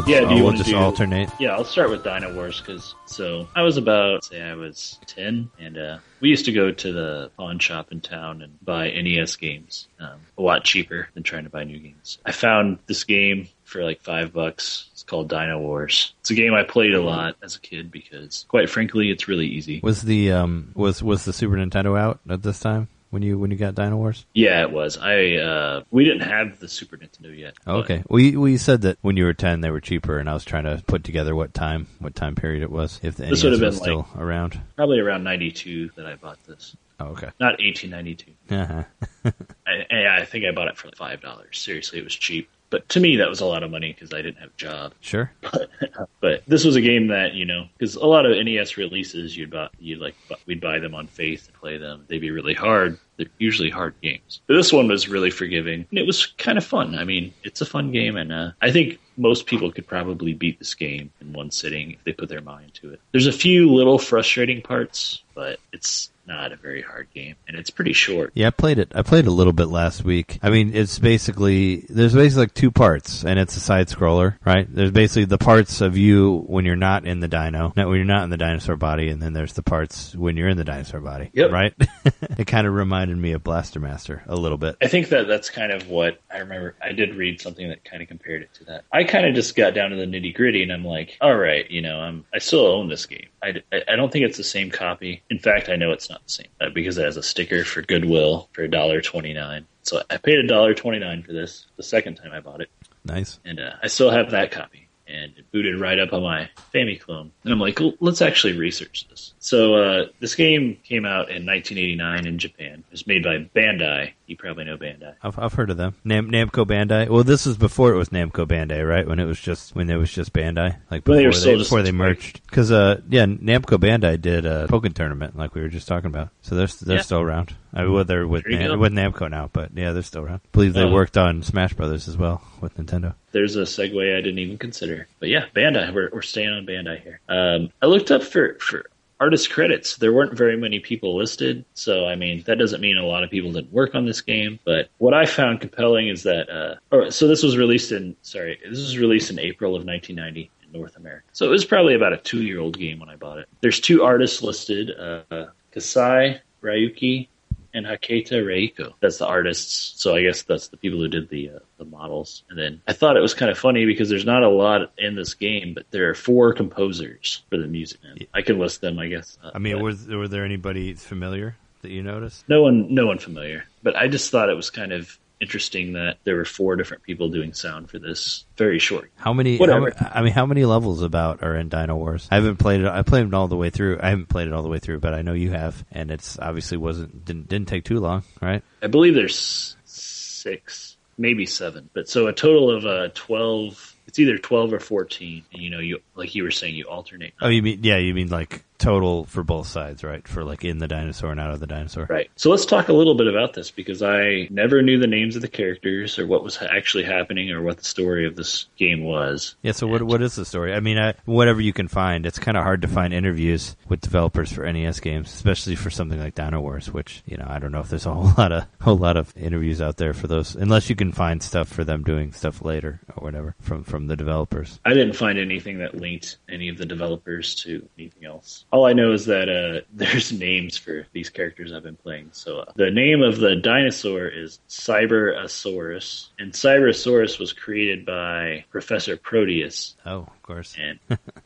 Yeah, do you we'll just do, alternate? Yeah, I'll start with Dynowarz because so I was about say I was ten, and uh, we used to go to the pawn shop in town and buy NES games um, a lot cheaper than trying to buy new games. I found this game for like five bucks. It's called Dynowarz. It's a game I played a lot as a kid because, quite frankly, it's really easy. Was the um was was the Super Nintendo out at this time? When you when you got Dynowarz? Yeah, it was. I uh, we didn't have the Super Nintendo yet. Okay. Well, you, well, you said that when you were ten, they were cheaper, and I was trying to put together what time what time period it was. If the this NES would have been still like, around, probably around ninety two that I bought this. Oh, okay. Not eighteen ninety two. Uh-huh. I, I think I bought it for like five dollars. Seriously, it was cheap. But to me, that was a lot of money because I didn't have a job. Sure. But, but this was a game that you know, because a lot of NES releases, you'd buy, you'd like, we'd buy them on faith and play them. They'd be really hard. They're usually hard games. But this one was really forgiving, and it was kind of fun. I mean, it's a fun game, and uh, I think most people could probably beat this game in one sitting if they put their mind to it. There's a few little frustrating parts, but it's not a very hard game, and it's pretty short. Yeah, I played it. I played a little bit last week. I mean, it's basically there's basically like two parts, and it's a side scroller, right? There's basically the parts of you when you're not in the dino, not when you're not in the dinosaur body, and then there's the parts when you're in the dinosaur body. Yep. Right. it kind of reminded me of Blaster Master a little bit. I think that that's kind of what I remember. I did read something that kind of compared it to that. I kind of just got down to the nitty gritty, and I'm like, all right, you know, I'm I still own this game. I, I don't think it's the same copy. In fact, I know it's not the same uh, because it has a sticker for Goodwill for a dollar twenty nine. So I paid a dollar twenty nine for this the second time I bought it. Nice. And uh, I still have that copy and it booted right up on my Famiclone. And I'm like, well, let's actually research this. So uh, this game came out in 1989 in Japan. It was made by Bandai. You probably know Bandai. I've, I've heard of them. Nam- Namco Bandai. Well, this was before it was Namco Bandai, right? When it was just when it was just Bandai, like before they, they before they merged. Because uh, yeah, Namco Bandai did a Pokken tournament, like we were just talking about. So they're they're yeah. still around. I mean, well, they're with Nam- with Namco now, but yeah, they're still around. I believe they uh, worked on Smash Brothers as well with Nintendo. There's a segue I didn't even consider, but yeah, Bandai. We're we're staying on Bandai here. Um, I looked up for for artist credits. There weren't very many people listed, so I mean that doesn't mean a lot of people didn't work on this game. But what I found compelling is that, uh, or, so this was released in sorry, this was released in April of 1990 in North America. So it was probably about a two year old game when I bought it. There's two artists listed: uh, Kasai Ryuki and Hakata Reiko. That's the artists. So I guess that's the people who did the uh, the models. And then I thought it was kind of funny because there's not a lot in this game, but there are four composers for the music. And I can list them, I guess. Uh, I mean, was were there anybody familiar that you noticed? No one, no one familiar. But I just thought it was kind of interesting that there were four different people doing sound for this very short. How many? Whatever. How, I mean, how many levels about are in Dynowarz? I haven't played it. I played it all the way through. I haven't played it all the way through, but I know you have, and it's obviously wasn't didn't didn't take too long, right? I believe there's six, maybe seven, but so a total of uh, twelve. It's either twelve or fourteen. And, you know, you like you were saying, you alternate. Oh, you mean yeah? You mean like total for both sides, right? For like in the dinosaur and out of the dinosaur. Right. So let's talk a little bit about this because I never knew the names of the characters or what was actually happening or what the story of this game was. Yeah. So what what is the story? I mean, I, whatever you can find. It's kind of hard to find interviews with developers for NES games, especially for something like Dynowarz, which you know I don't know if there's a whole lot of whole lot of interviews out there for those, unless you can find stuff for them doing stuff later or whatever from from the developers. I didn't find anything that linked any of the developers to anything else. All I know is that uh, there's names for these characters I've been playing. So uh, the name of the dinosaur is Cyberosaurus, and Cyberosaurus was created by Professor Proteus. Oh, of course. And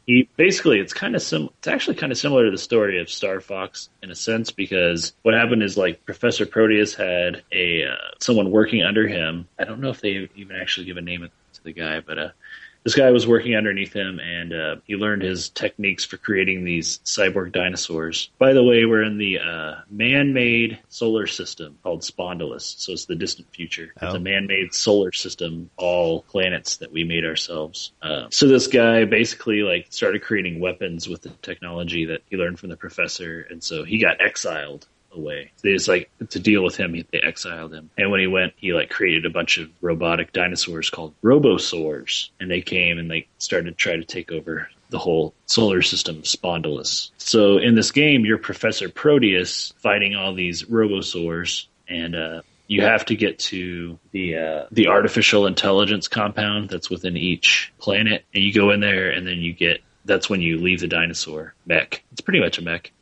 he basically it's kind of sim. It's actually kind of similar to the story of Star Fox in a sense because what happened is like Professor Proteus had a uh, someone working under him. I don't know if they even actually give a name to the guy, but uh, this guy was working underneath him, and uh, he learned his techniques for creating these cyborg dinosaurs. By the way, we're in the uh, man-made solar system called Spondylus, so it's the distant future. It's Oh. a man-made solar system, all planets that we made ourselves. Uh, so this guy basically like started creating weapons with the technology that he learned from the professor, and so he got exiled away. They just like to deal with him, they exiled him. And when he went, he like created a bunch of robotic dinosaurs called Robosaurs, and they came and they started to try to take over the whole solar system, Spondylus. So in this game, you're Professor Proteus fighting all these Robosaurs, and uh, you have to get to the uh, the artificial intelligence compound that's within each planet, and you go in there, and then you get. That's when you leave the dinosaur mech. It's pretty much a mech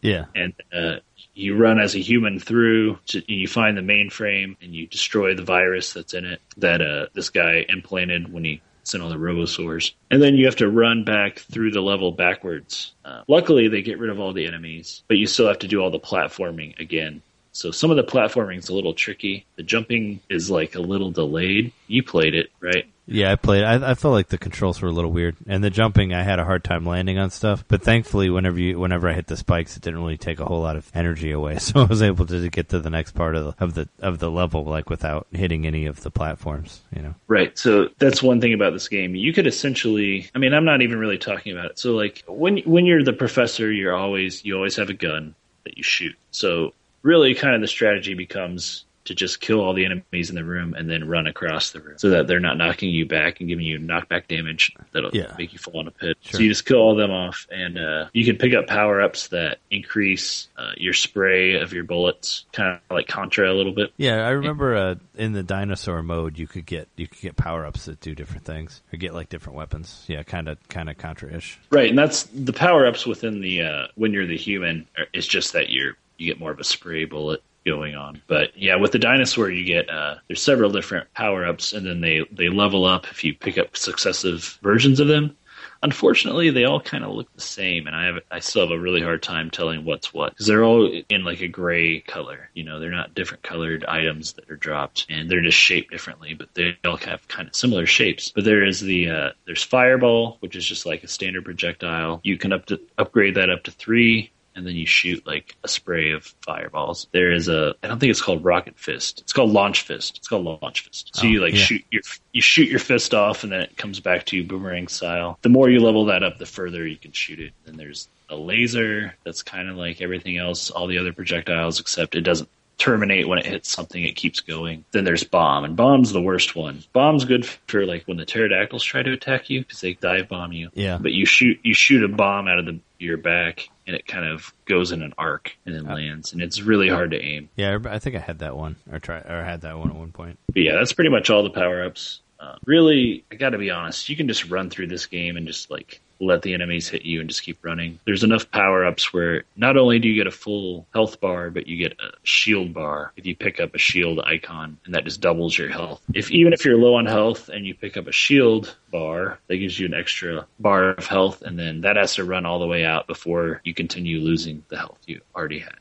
Yeah. and uh, you run as a human through. To, you find the mainframe and you destroy the virus that's in it that uh, this guy implanted when he sent all the robosaurs. And then you have to run back through the level backwards. Uh, luckily, they get rid of all the enemies, but you still have to do all the platforming again. So some of the platforming is a little tricky. The jumping is like a little delayed. You played it, right? Yeah, I played. I, I felt like the controls were a little weird, and the jumping, I had a hard time landing on stuff. But thankfully, whenever you, whenever I hit the spikes, it didn't really take a whole lot of energy away, so I was able to get to the next part of the of the of the level, like without hitting any of the platforms. You know. Right. So that's one thing about this game. You could essentially I mean, I'm not even really talking about it. So like when when you're the professor, you're always you always have a gun that you shoot. So really kind of the strategy becomes to just kill all the enemies in the room and then run across the room so that they're not knocking you back and giving you knockback damage that'll Yeah. make you fall in a pit. Sure. So you just kill all them off and uh, you can pick up power ups that increase uh, your spray of your bullets, kind of like Contra a little bit. Yeah, I remember uh, in the dinosaur mode, you could get you could get power ups that do different things, or get like different weapons. Yeah, kind of kind of contra-ish. Right, and that's the power ups within the uh, when you're the human. are- It's just that you're you get more of a spray bullet going on. But yeah, with the dinosaur, you get uh, there's several different power ups, and then they they level up if you pick up successive versions of them. Unfortunately, they all kind of look the same, and I have I still have a really hard time telling what's what because they're all in like a gray color. You know, they're not different colored items that are dropped, and they're just shaped differently, but they all have kind of similar shapes. But there is the uh, there's fireball, which is just like a standard projectile. You can up to upgrade that up to three. And then you shoot like a spray of fireballs. There is a, I don't think it's called rocket fist. It's called launch fist. It's called launch fist. So Oh, you like yeah. shoot your, you shoot your fist off, and then it comes back to you boomerang style. The more you level that up, the further you can shoot it. Then there's a laser that's kind of like everything else, all the other projectiles, except it doesn't terminate when it hits something. It keeps going. Then there's bomb, and bomb's the worst one. Bomb's good for like when the pterodactyls try to attack you because they dive bomb you. Yeah. But you shoot you shoot a bomb out of the your back, and it kind of goes in an arc and then lands, and it's really hard to aim. Yeah, I think I had that one, or try, or had that one at one point. But yeah, that's pretty much all the power ups. Uh, really, I got to be honest. You can just run through this game and just like let the enemies hit you and just keep running. There's enough power ups where not only do you get a full health bar, but you get a shield bar if you pick up a shield icon, and that just doubles your health. If even if you're low on health and you pick up a shield bar, that gives you an extra bar of health, and then that has to run all the way out before you continue losing the health you already had.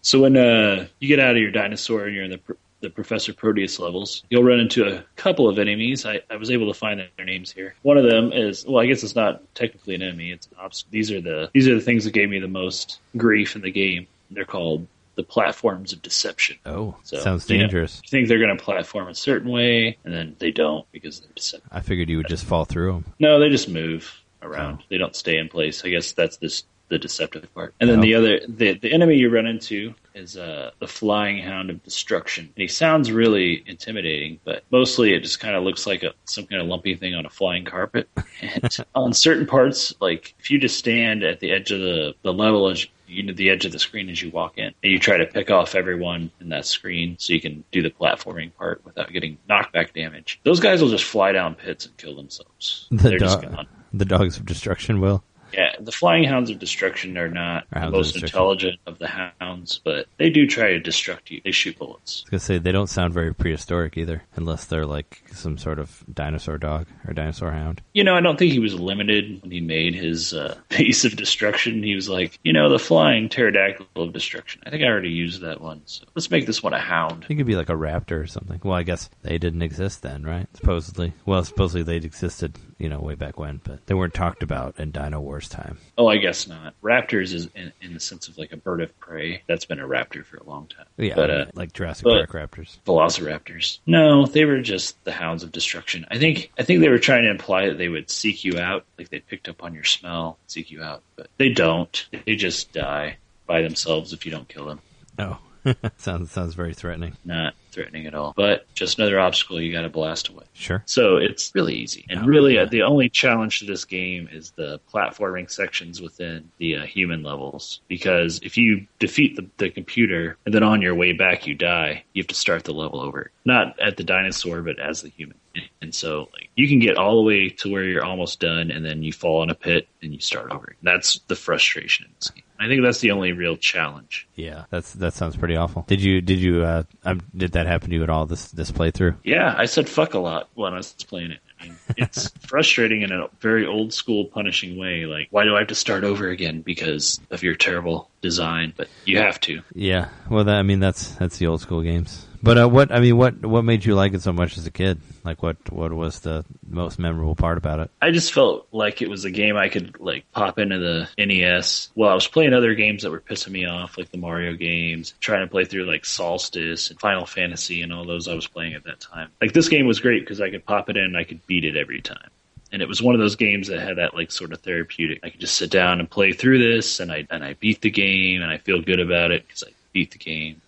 So when uh, you get out of your dinosaur and you're in the the Professor Proteus levels, you'll run into a couple of enemies. I, I was able to find their names here. One of them is well, I guess it's not technically an enemy. It's an obs- these are the these are the things that gave me the most grief in the game. They're called the platforms of deception. Oh, So, sounds you know, dangerous. You think they're going to platform a certain way, and then they don't because they're deceptive. I figured you would just fall through them. No, they just move around. Oh. They don't stay in place. I guess that's this the deceptive part. And then the other, the the enemy you run into is uh, the flying hound of destruction. And he sounds really intimidating, but mostly it just kind of looks like a some kind of lumpy thing on a flying carpet. And on certain parts, like if you just stand at the edge of the the level as you know the edge of the screen as you walk in, and you try to pick off everyone in that screen so you can do the platforming part without getting knockback damage. Those guys will just fly down pits and kill themselves. The, They're just do- gone. the dogs of destruction will. Yeah, the flying hounds of destruction are not the hounds of most intelligent of the hounds, but they do try to destruct you. They shoot bullets. I was gonna say they don't sound very prehistoric either, unless they're like some sort of dinosaur dog or dinosaur hound. You know, I don't think he was limited when he made his uh, piece of destruction. He was like, you know, the flying pterodactyl of destruction. I think I already used that one, so let's make this one a hound. It could be like a raptor or something. Well, I guess they didn't exist then, right? Supposedly. Well, supposedly they existed, you know, way back when, but they weren't talked about in Dynowarz time. Oh, I guess not. Raptors is in, in the sense of like a bird of prey. That's been a raptor for a long time. Yeah, but uh, like Jurassic Park raptors. Velociraptors. No, they were just the hounds of destruction. I think I think they were trying to imply that they would seek you out, like they picked up on your smell, seek you out, but they don't. They just die by themselves if you don't kill them. Oh, sounds sounds very threatening. Not threatening at all, but just another obstacle you got to blast away. Sure. So it's really easy, and Oh, really yeah. uh, the only challenge to this game is the platforming sections within the uh, human levels. Because if you defeat the, the computer and then on your way back you die, you have to start the level over. Not at the dinosaur, but as the human. And so like you can get all the way to where you're almost done, and then you fall in a pit and you start over. That's the frustration in this game. I think that's the only real challenge. Yeah, that's that sounds pretty awful. Did you did you uh um, did that happen to you at all this this playthrough? Yeah, I said fuck a lot when I was playing it. I mean, it's frustrating in a very old school punishing way. Like, why do I have to start over again because of your terrible design? But you have to. Yeah. Well, that, I mean that's that's the old school games. But uh, what I mean, what what made you like it so much as a kid? Like, what what was the most memorable part about it? I just felt like it was a game I could like pop into the NES. Well, I was playing other games that were pissing me off, like the Mario games, trying to play through like Solstice and Final Fantasy and all those I was playing at that time. Like this game was great because I could pop it in and I could beat it every time. And it was one of those games that had that like sort of therapeutic. I could just sit down and play through this, and I and I beat the game, and I feel good about it because I beat the game.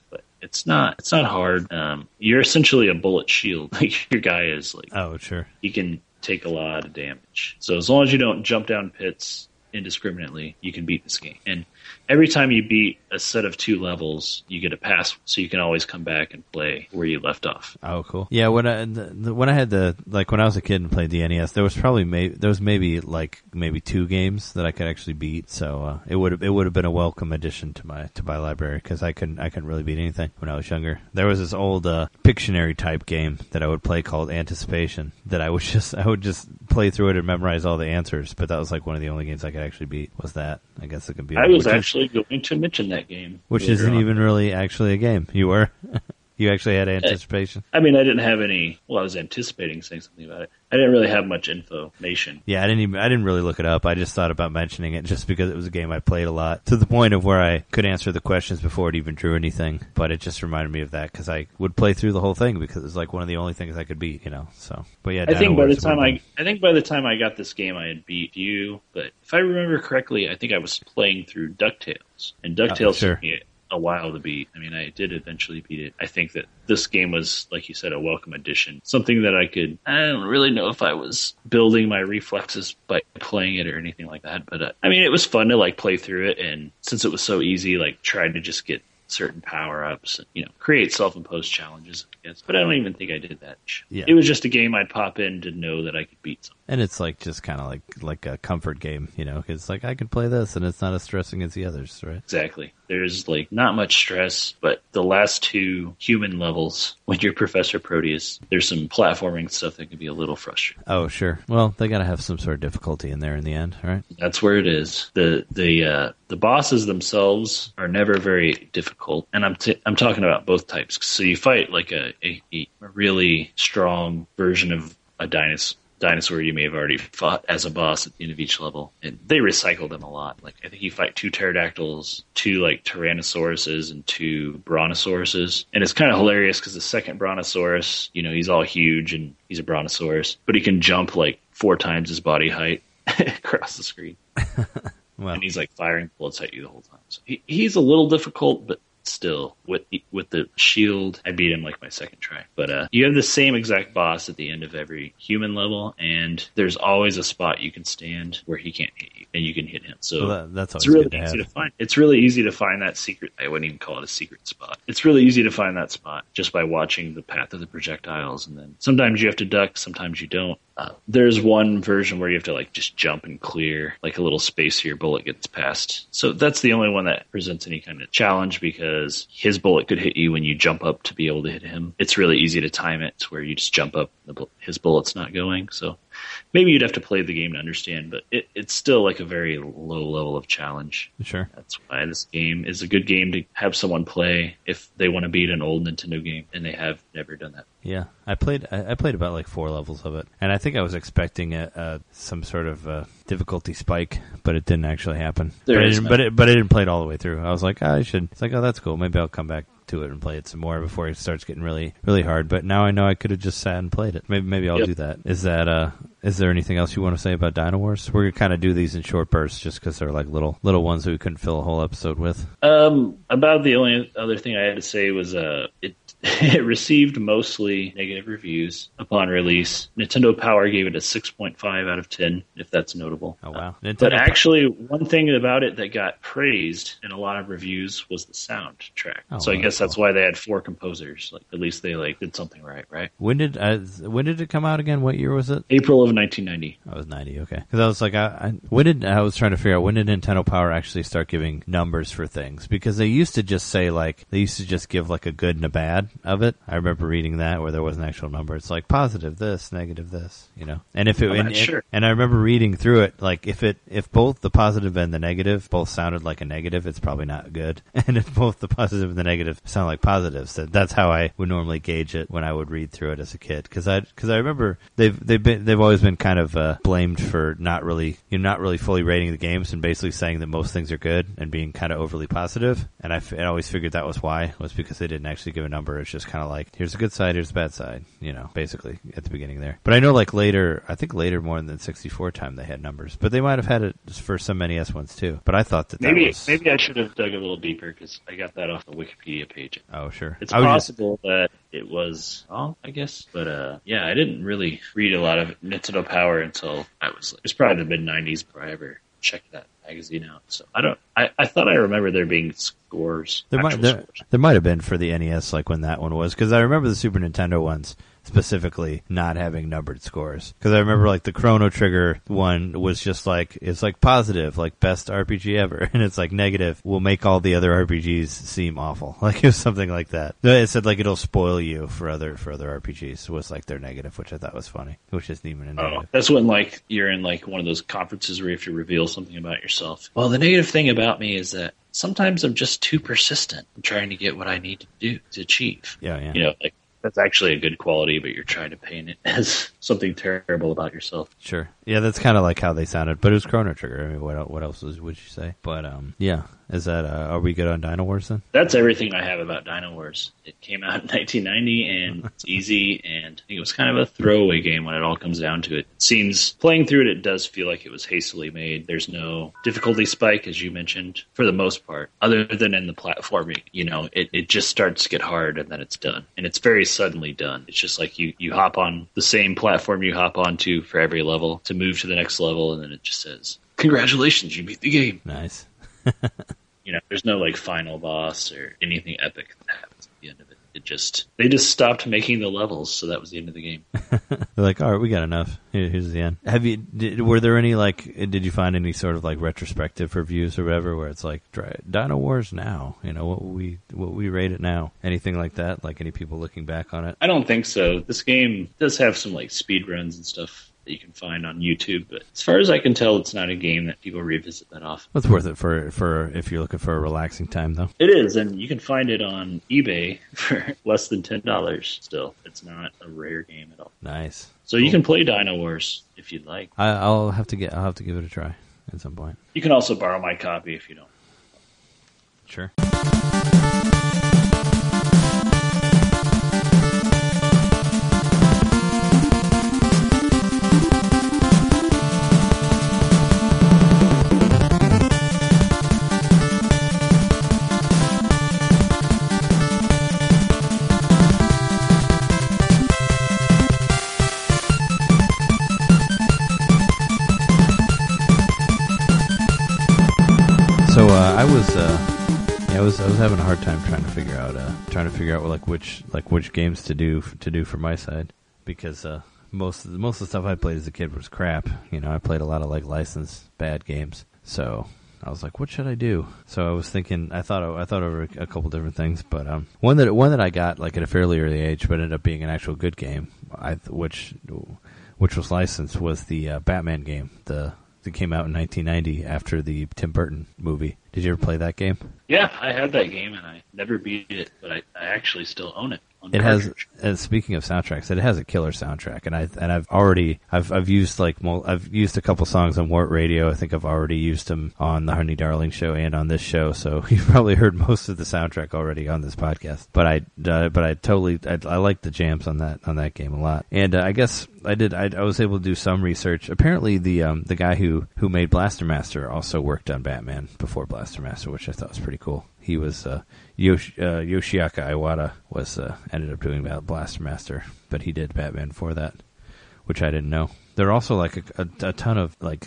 It's not it's not hard. Um, you're essentially a bullet shield. Like your guy is like Oh, sure. he can take a lot of damage. So as long as you don't jump down pits indiscriminately, you can beat this game. And every time you beat a set of two levels, you get a pass, so you can always come back and play where you left off. Oh, cool. Yeah, when I the, the, when I had the like when I was a kid and played the NES, there was probably may, there was maybe like maybe two games that I could actually beat. So uh, it would have it would have been a welcome addition to my to my library because I couldn't I couldn't really beat anything when I was younger. There was this old uh, Pictionary type game that I would play called Anticipation that I would just I would just play through it and memorize all the answers. But that was like one of the only games I could actually beat was that. I guess the computer. I was which is- actually going to mention that game, which later isn't on. even really actually a game. You were. you actually had uh, anticipation. I mean, I didn't have any. Well, I was anticipating saying something about it. I didn't really have much information. Yeah, I didn't even I didn't really look it up. I just thought about mentioning it just because it was a game I played a lot to the point of where I could answer the questions before it even drew anything. But it just reminded me of that because I would play through the whole thing because it was like one of the only things I could beat, you know. So, but yeah, I think by the time I, I think by the time I got this game, I had beat you. But if I remember correctly, I think I was playing through Ducktales, and uh, Ducktales Oh, sure. took me a while to beat. I mean, I did eventually beat it. I think that this game was, like you said, a welcome addition, something that I could. I don't really know if I was building my reflexes by playing it or anything like that, but uh, I mean, it was fun to like play through it, and since it was so easy, like tried to just get certain power ups and you know create self imposed challenges. I guess, but I don't even think I did that. Yeah. It was just a game I'd pop in to know that I could beat something. and it's like just kind of like like a comfort game, you know, because like I could play this and it's not as stressing as the others, right? Exactly. There's like not much stress, but the last two human levels, when you're Professor Proteus, there's some platforming stuff that can be a little frustrating. Oh, sure. Well, they got to have some sort of difficulty in there in the end, right? That's where it is. the the uh, The bosses themselves are never very difficult, and I'm t- I'm talking about both types. So you fight like a a, a really strong version of a dinosaur. Dinosaur you may have already fought as a boss at the end of each level, and they recycle them a lot. Like I think you fight two pterodactyls, two like tyrannosauruses, and two brontosauruses, and it's kind of hilarious because the second brontosaurus, you know, he's all huge and he's a brontosaurus, but he can jump like four times his body height across the screen. Wow. and he's like firing bullets at you the whole time. So he, he's a little difficult, but still with with the shield i beat him like my second try but uh you have the same exact boss at the end of every human level and there's always a spot you can stand where he can't hit you and you can hit him so Well, that, that's it's really to easy have. to find. It's really easy to find that secret. I wouldn't even call it a secret spot. It's really easy to find that spot just by watching the path of the projectiles, and then sometimes you have to duck, sometimes you don't. Uh, there's one version where you have to like just jump and clear, like a little space so your bullet gets past. So that's the only one that presents any kind of challenge because his bullet could hit you when you jump up to be able to hit him. It's really easy to time it to where you just jump up, the, his bullet's not going. So maybe you'd have to play the game to understand, but it, it's still like a very low level of challenge. Sure. That's why this game is a good game to have someone play if they want to beat an old Nintendo game, and they have never done that. Yeah, I played. I, played about like four levels of it, and I think I was expecting a, a some sort of uh, difficulty spike, but it didn't actually happen. There but, I didn't, no- but it, but I didn't play it all the way through. I was like, "Ah, I should. It's like, oh, that's cool. Maybe I'll come back to it and play it some more before it starts getting really, really hard. But now I know I could have just sat and played it. Maybe, maybe I'll Yep. do that. Is that? uh Is there anything else you want to say about Dynowarz? We're gonna kind of do these in short bursts, just because they're like little, little ones that we couldn't fill a whole episode with. Um, about the only other thing I had to say was uh, it it received mostly negative reviews upon release. Nintendo Power gave it a 6.5 out of 10, if that's notable. Oh wow! But actually, one thing about it that got praised in a lot of reviews was the soundtrack. Oh, so I guess that's that's why they had four composers. Like at least they like did something right, right? when did uh, when did it come out again? What year was it? April of 1990. I was 90, okay. Because I was like, I, I, when did, I was trying to figure out when did Nintendo Power actually start giving numbers for things? Because they used to just say, like, they used to just give, like, a good and a bad of it. I remember reading that where there was an actual number. It's like positive this, negative this, you know? And if it, and, not sure. and I remember reading through it, like, if it, if both the positive and the negative both sounded like a negative, it's probably not good. And if both the positive and the negative sound like positives, that, that's how I would normally gauge it when I would read through it as a kid. Cause I, cause I remember they've, they've been, they've always been kind of, uh, blamed for not really, you know, not really fully rating the games and basically saying that most things are good and being kind of overly positive. And I, f- I always figured that was why, was because they didn't actually give a number. It's just kind of like, here's the good side, here's the bad side, you know, basically at the beginning there. But I know like later, I think later more than 64 time they had numbers, but they might have had it for some NES ones too. But I thought that that Maybe was, maybe I should have dug a little deeper because I got that off the Wikipedia page. oh sure. It's was just- possible that it was wrong, I guess. But uh, yeah, I didn't really read a lot of Nintendo Power until I was like, it was probably the mid '90s before I ever checked that magazine out. So I don't. I, I thought I remember there being scores. There might there, scores. there might have been for the NES like when that one was because I remember the Super Nintendo ones specifically not having numbered scores. Because I remember like the Chrono Trigger one was just like it's like positive like best RPG ever. And it's like negative will make all the other RPGs seem awful. Like it was something like that. It said like it'll spoil you for other for other RPGs was like their negative which I thought was funny. Which isn't even a Oh, negative. that's when like you're in like one of those conferences where you have to reveal something about yourself. Well, the negative thing about me is that sometimes I'm just too persistent in trying to get what I need to do to achieve. yeah yeah. You know, like that's actually a good quality, but you're trying to paint it as something terrible about yourself. Sure. Yeah, that's kind of like how they sounded, but it was Chrono Trigger. I mean, what what else was, would you say? But um, yeah, is that uh, are we good on Dynowarz then? That's everything I have about Dynowarz. It came out in 1990 and it's easy and I think it was kind of a throwaway game when it all comes down to it. It seems playing through it, it does feel like it was hastily made. There's no difficulty spike, as you mentioned, for the most part, other than in the platforming. You know, it, it just starts to get hard and then it's done. And it's very suddenly done. It's just like you, you hop on the same platform you hop onto for every level to move to the next level and then it just says, Congratulations, you beat the game. Nice. You know, there's no like final boss or anything epic that happens at the end of it. It just they just stopped making the levels, so that was the end of the game. They're like, all right, we got enough. Here, here's the end. Have you? Did, were there any like? Did you find any sort of like retrospective reviews or whatever, where it's like Dynowarz now? You know what we what we rate it now? Anything like that? Like any people looking back on it? I don't think so. This game does have some like speed runs and stuff that you can find on YouTube, but as far as I can tell, it's not a game that people revisit that often. It's worth it for for if you're looking for a relaxing time, though. It is, and you can find it on eBay for less than ten dollars. Still, it's not a rare game at all. Nice. So you can play Dynowarz if you'd like. I, I'll have to get. I'll have to give it a try at some point. You can also borrow my copy if you don't. Sure. Was I was having a hard time trying to figure out uh, trying to figure out like which like which games to do to do for my side because uh, most of the, most of the stuff I played as a kid was crap. You know, I played a lot of like licensed bad games, so I was like, what should I do? So I was thinking, I thought I thought over a couple different things, but um, one that one that I got like at a fairly early age, but ended up being an actual good game, I which which was licensed was the uh, Batman game, the that came out in 1990 after the Tim Burton movie. Did you ever play that game? Yeah, I had that game and I never beat it, but I, I actually still own it. It has. And speaking of soundtracks, it has a killer soundtrack, and I and I've already I've I've used like I've used a couple songs on Wart Radio. I think I've already used them on the Honey Darling show and on this show. So you've probably heard most of the soundtrack already on this podcast. But I uh, but I totally I, I like the jams on that on that game a lot. And uh, I guess I did. I, I, was able to do some research. Apparently, the um, the guy who who made Blaster Master also worked on Batman before Blaster Master, which I thought was pretty cool. He was uh, uh, Yoshiaki Iwata was uh, ended up doing Blaster Master, but he did Batman for that, which I didn't know. There are also like a, a, a ton of like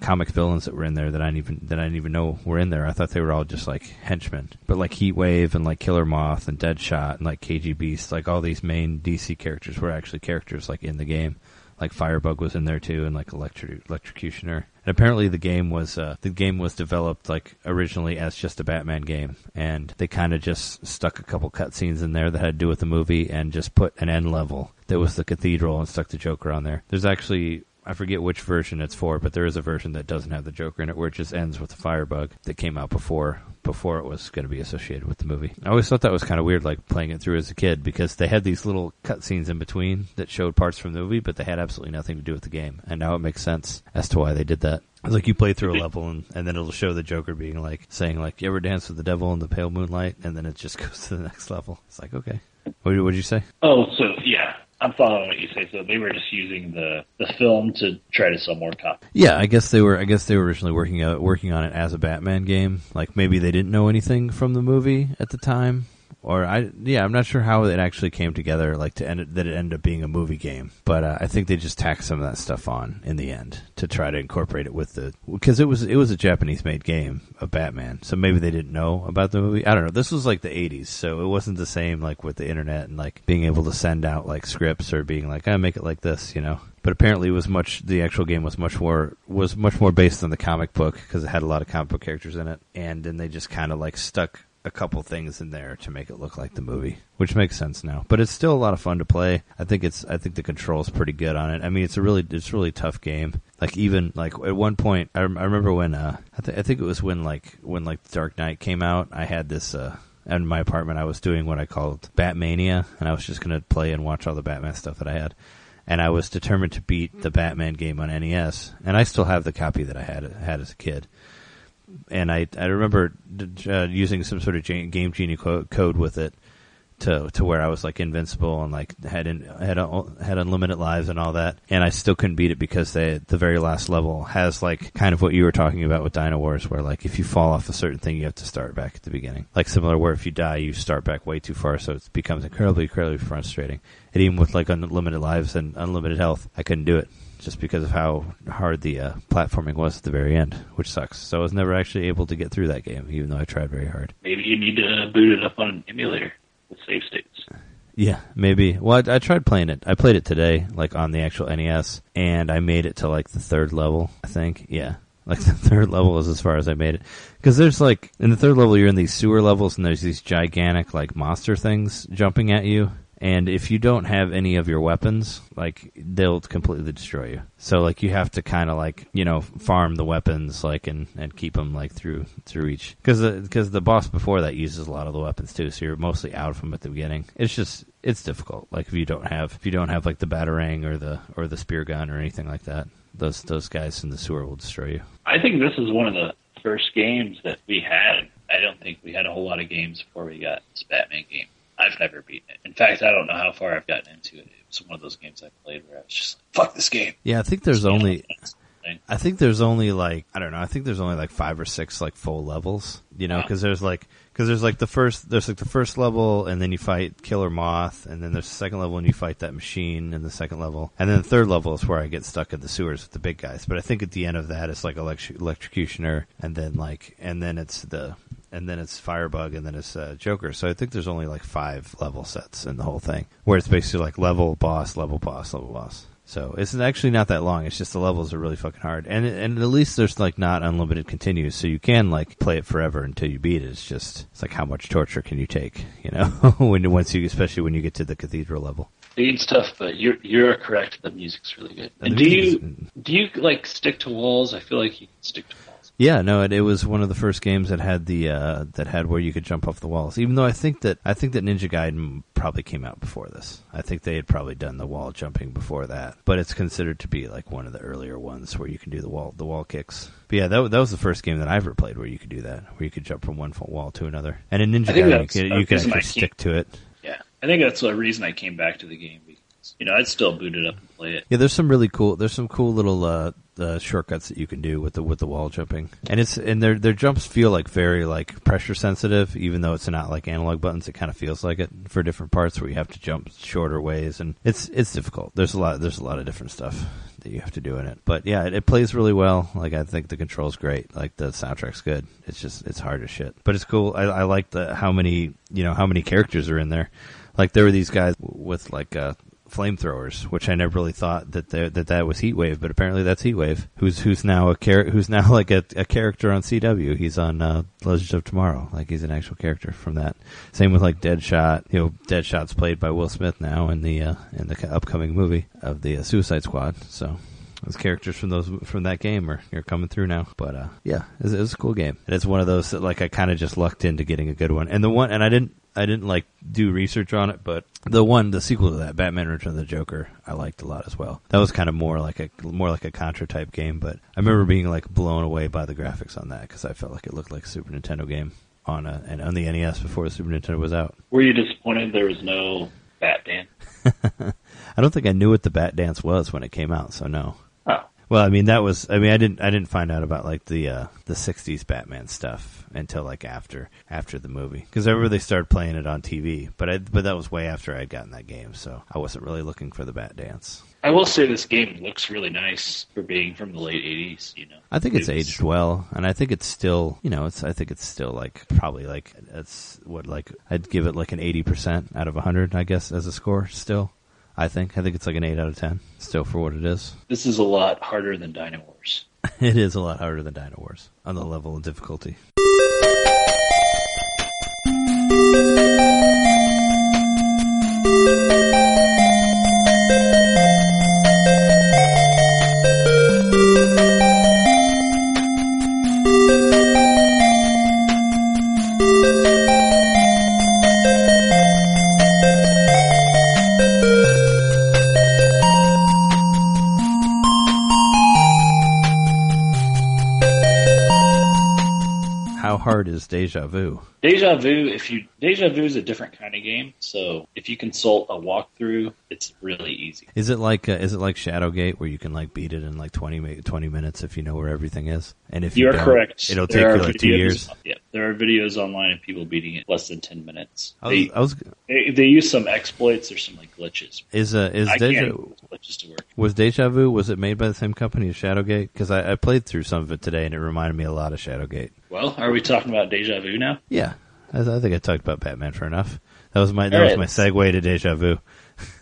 comic villains that were in there that I didn't even that I didn't even know were in there. I thought they were all just like henchmen, but like Heat Wave and like Killer Moth and Deadshot and like KG Beast, like all these main DC characters were actually characters like in the game like Firebug was in there too, and like Electro- Electrocutioner. And apparently, the game was uh, the game was developed like originally as just a Batman game, and they kind of just stuck a couple cutscenes in there that had to do with the movie, and just put an end level that was the cathedral and stuck the Joker on there. There's actually I forget which version it's for, but there is a version that doesn't have the Joker in it, where it just ends with the Firebug that came out before before it was going to be associated with the movie. I always thought that was kind of weird, like playing it through as a kid, because they had these little cutscenes in between that showed parts from the movie, but they had absolutely nothing to do with the game. And now it makes sense as to why they did that. It's like you play through a level and, and then it'll show the Joker being like saying like, "You ever dance with the devil in the pale moonlight?" And then it just goes to the next level. It's like, okay, what did you say? Oh, so yeah, I'm following what you say. So they were just using the, the film to try to sell more copies. Yeah, I guess they were. I guess they were originally working out working on it as a Batman game. Like maybe they didn't know anything from the movie at the time, or I yeah, I'm not sure how it actually came together, like to end it, that it ended up being a movie game. But uh, I think they just tacked some of that stuff on in the end to try to incorporate it with the because it was it was a Japanese made game of Batman, so maybe they didn't know about the movie. I don't know. This was like the 80s, so it wasn't the same like with the internet and like being able to send out like scripts or being like I make it like this, you know but apparently it was much the actual game was much more was much more based on the comic book because it had a lot of comic book characters in it and then they just kind of like stuck a couple things in there to make it look like the movie, which makes sense now. But it's still a lot of fun to play. I think it's I think the control's pretty good on it. I mean, it's a really it's a really tough game. Like even like at one point, I, I remember when uh I, th- I think it was when like when like Dark Knight came out. I had this uh in my apartment. I was doing what I called Batmania, and I was just going to play and watch all the Batman stuff that I had. And I was determined to beat the Batman game on NES, and I still have the copy that I had had as a kid and I I remember uh, using some sort of game genie code with it to to where I was like invincible and like had in, had a, had unlimited lives and all that, and I still couldn't beat it because they, the very last level has like kind of what you were talking about with Dynowarz, where like if you fall off a certain thing, you have to start back at the beginning. Like similar, where if you die, you start back way too far, so it becomes incredibly incredibly frustrating. And even with like unlimited lives and unlimited health, I couldn't do it just because of how hard the uh, platforming was at the very end, which sucks. So I was never actually able to get through that game, even though I tried very hard. Maybe you need to boot it up on an emulator with save states. Yeah, maybe. Well, I, I, tried playing it. I played it today, like on the actual NES, and I made it to like the third level. I think. Yeah, like the third level is as far as I made it. Because there's like in the third level, you're in these sewer levels, and there's these gigantic like monster things jumping at you, and if you don't have any of your weapons, like they'll completely destroy you. So like you have to kind of like you know farm the weapons like and and keep them like through through each because because the, the boss before that uses a lot of the weapons too. So you're mostly out of them at the beginning. It's just it's difficult. Like if you don't have if you don't have like the batarang or the or the spear gun or anything like that, those those guys in the sewer will destroy you. I think this is one of the first games that we had. I don't think we had a whole lot of games before we got this Batman game. I've never beaten it. In fact, I don't know how far I've gotten into it. It was one of those games I played where I was just like, "Fuck this game." Yeah, I think there's only. I think there's only like I don't know. I think there's only like five or six like full levels. You know, because there's like because there's like the first there's like the first level, and then you fight Killer Moth, and then there's the second level, and you fight that machine in the second level, and then the third level is where I get stuck in the sewers with the big guys. But I think at the end of that, it's like electri- electrocutioner, and then like and then it's the and then it's Firebug, and then it's uh, Joker. So I think there's only like five level sets in the whole thing, where it's basically like level boss, level boss, level boss. So it's actually not that long. It's just the levels are really fucking hard, and and at least there's like not unlimited continues, so you can like play it forever until you beat it. It's just it's like how much torture can you take, you know? when once you, especially when you get to the cathedral level. Being tough, but you're you're correct. The music's really good. And, do you do you like stick to walls? I feel like you can stick to walls. Yeah, no, it, it was one of the first games that had the uh, that had where you could jump off the walls. Even though I think that I think that Ninja Gaiden probably came out before this. I think they had probably done the wall jumping before that, but it's considered to be like one of the earlier ones where you can do the wall the wall kicks. But yeah, that, that was the first game that I ever played where you could do that, where you could jump from one wall to another. And in Ninja Gaiden, you could, you could actually stick to it. Yeah, I think that's the reason I came back to the game you know I'd still boot it up and play it. Yeah, there's some really cool. There's some cool little uh, the shortcuts that you can do with the with the wall jumping, and it's and their their jumps feel like very like pressure sensitive, even though it's not like analog buttons. It kind of feels like it for different parts where you have to jump shorter ways, and it's it's difficult. There's a lot there's a lot of different stuff that you have to do in it, but yeah, it, it plays really well. Like I think the controls great. Like the soundtrack's good. It's just it's hard as shit, but it's cool. I, I like the how many you know how many characters are in there. Like there were these guys with like uh, flamethrowers, which I never really thought that that that was Heatwave, but apparently that's Heatwave, who's who's now a char- who's now like a, a character on CW. He's on uh, Legends of Tomorrow, like he's an actual character from that. Same with like Deadshot. You know, Deadshot's played by Will Smith now in the uh, in the upcoming movie of the uh, Suicide Squad. So those characters from those from that game are, are coming through now. But uh, yeah, it was, a cool game. It's one of those that like I kind of just lucked into getting a good one. And the one, and I didn't I didn't like do research on it, but the one, the sequel to that, Batman Return of the Joker, I liked a lot as well. That was kind of more like a more like a Contra type game, but I remember being like blown away by the graphics on that because I felt like it looked like a Super Nintendo game on a and on the NES before the Super Nintendo was out. Were you disappointed there was no Bat Dance? I don't think I knew what the Bat Dance was when it came out, so no. Oh. Well, I mean that was I mean I didn't I didn't find out about like the uh the 60s Batman stuff until like after after the movie because I remember they started playing it on TV, but I but that was way after I had gotten that game, so I wasn't really looking for the Bat Dance. I will say this game looks really nice for being from the late '80s. You know, I think it's, aged well, and I think it's still, you know, it's. I think it's still like probably like it's what like I'd give it like an eighty percent out of hundred, I guess, as a score. Still, I think I think it's like an eight out of ten, still for what it is. This is a lot harder than Dino Wars. it is a lot harder than Dynowarz on the level of difficulty. Hard is Deja Vu? Deja Vu, if you Deja Vu is a different kind of game, so if you consult a walkthrough, it's really easy. Is it like uh, is it like Shadowgate where you can like beat it in like 20, 20 minutes if you know where everything is? And if you are correct, it'll there take you like videos, two years. Yeah, there are videos online of people beating it less than ten minutes. I was, they, I was, they, they, use some exploits. or some like glitches. Is uh is I Deja glitches to work. Was Deja Vu was it made by the same company as Shadowgate? Because I, I played through some of it today and it reminded me a lot of Shadowgate. Well, are we talking about Deja Vu now? Yeah, I, I think I talked about Batman for enough. That was my that was my segue to Deja Vu.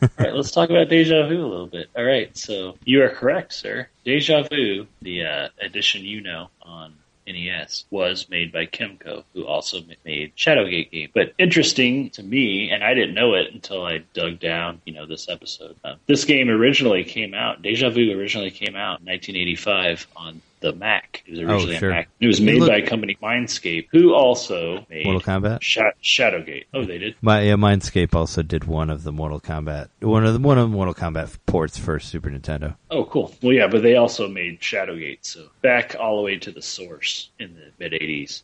All right, let's talk about Deja Vu a little bit. All right, so you are correct, sir. Deja Vu, the uh, edition you know on NES was made by Kemco, who also made Shadowgate game. But interesting to me, and I didn't know it until I dug down, you know, this episode. Uh, this game originally came out, Deja Vu originally came out in 1985 on the Mac. It was oh, originally oh, sure. a Mac. It was made look, by a company Mindscape, who also made Mortal Kombat. Sh- Shadowgate. Oh, they did. My yeah, Mindscape also did one of the Mortal Kombat, one of the one of the Mortal Kombat ports for Super Nintendo. Oh, cool. Well, yeah, but they also made Shadowgate, so back all the way to the source in the mid '80s.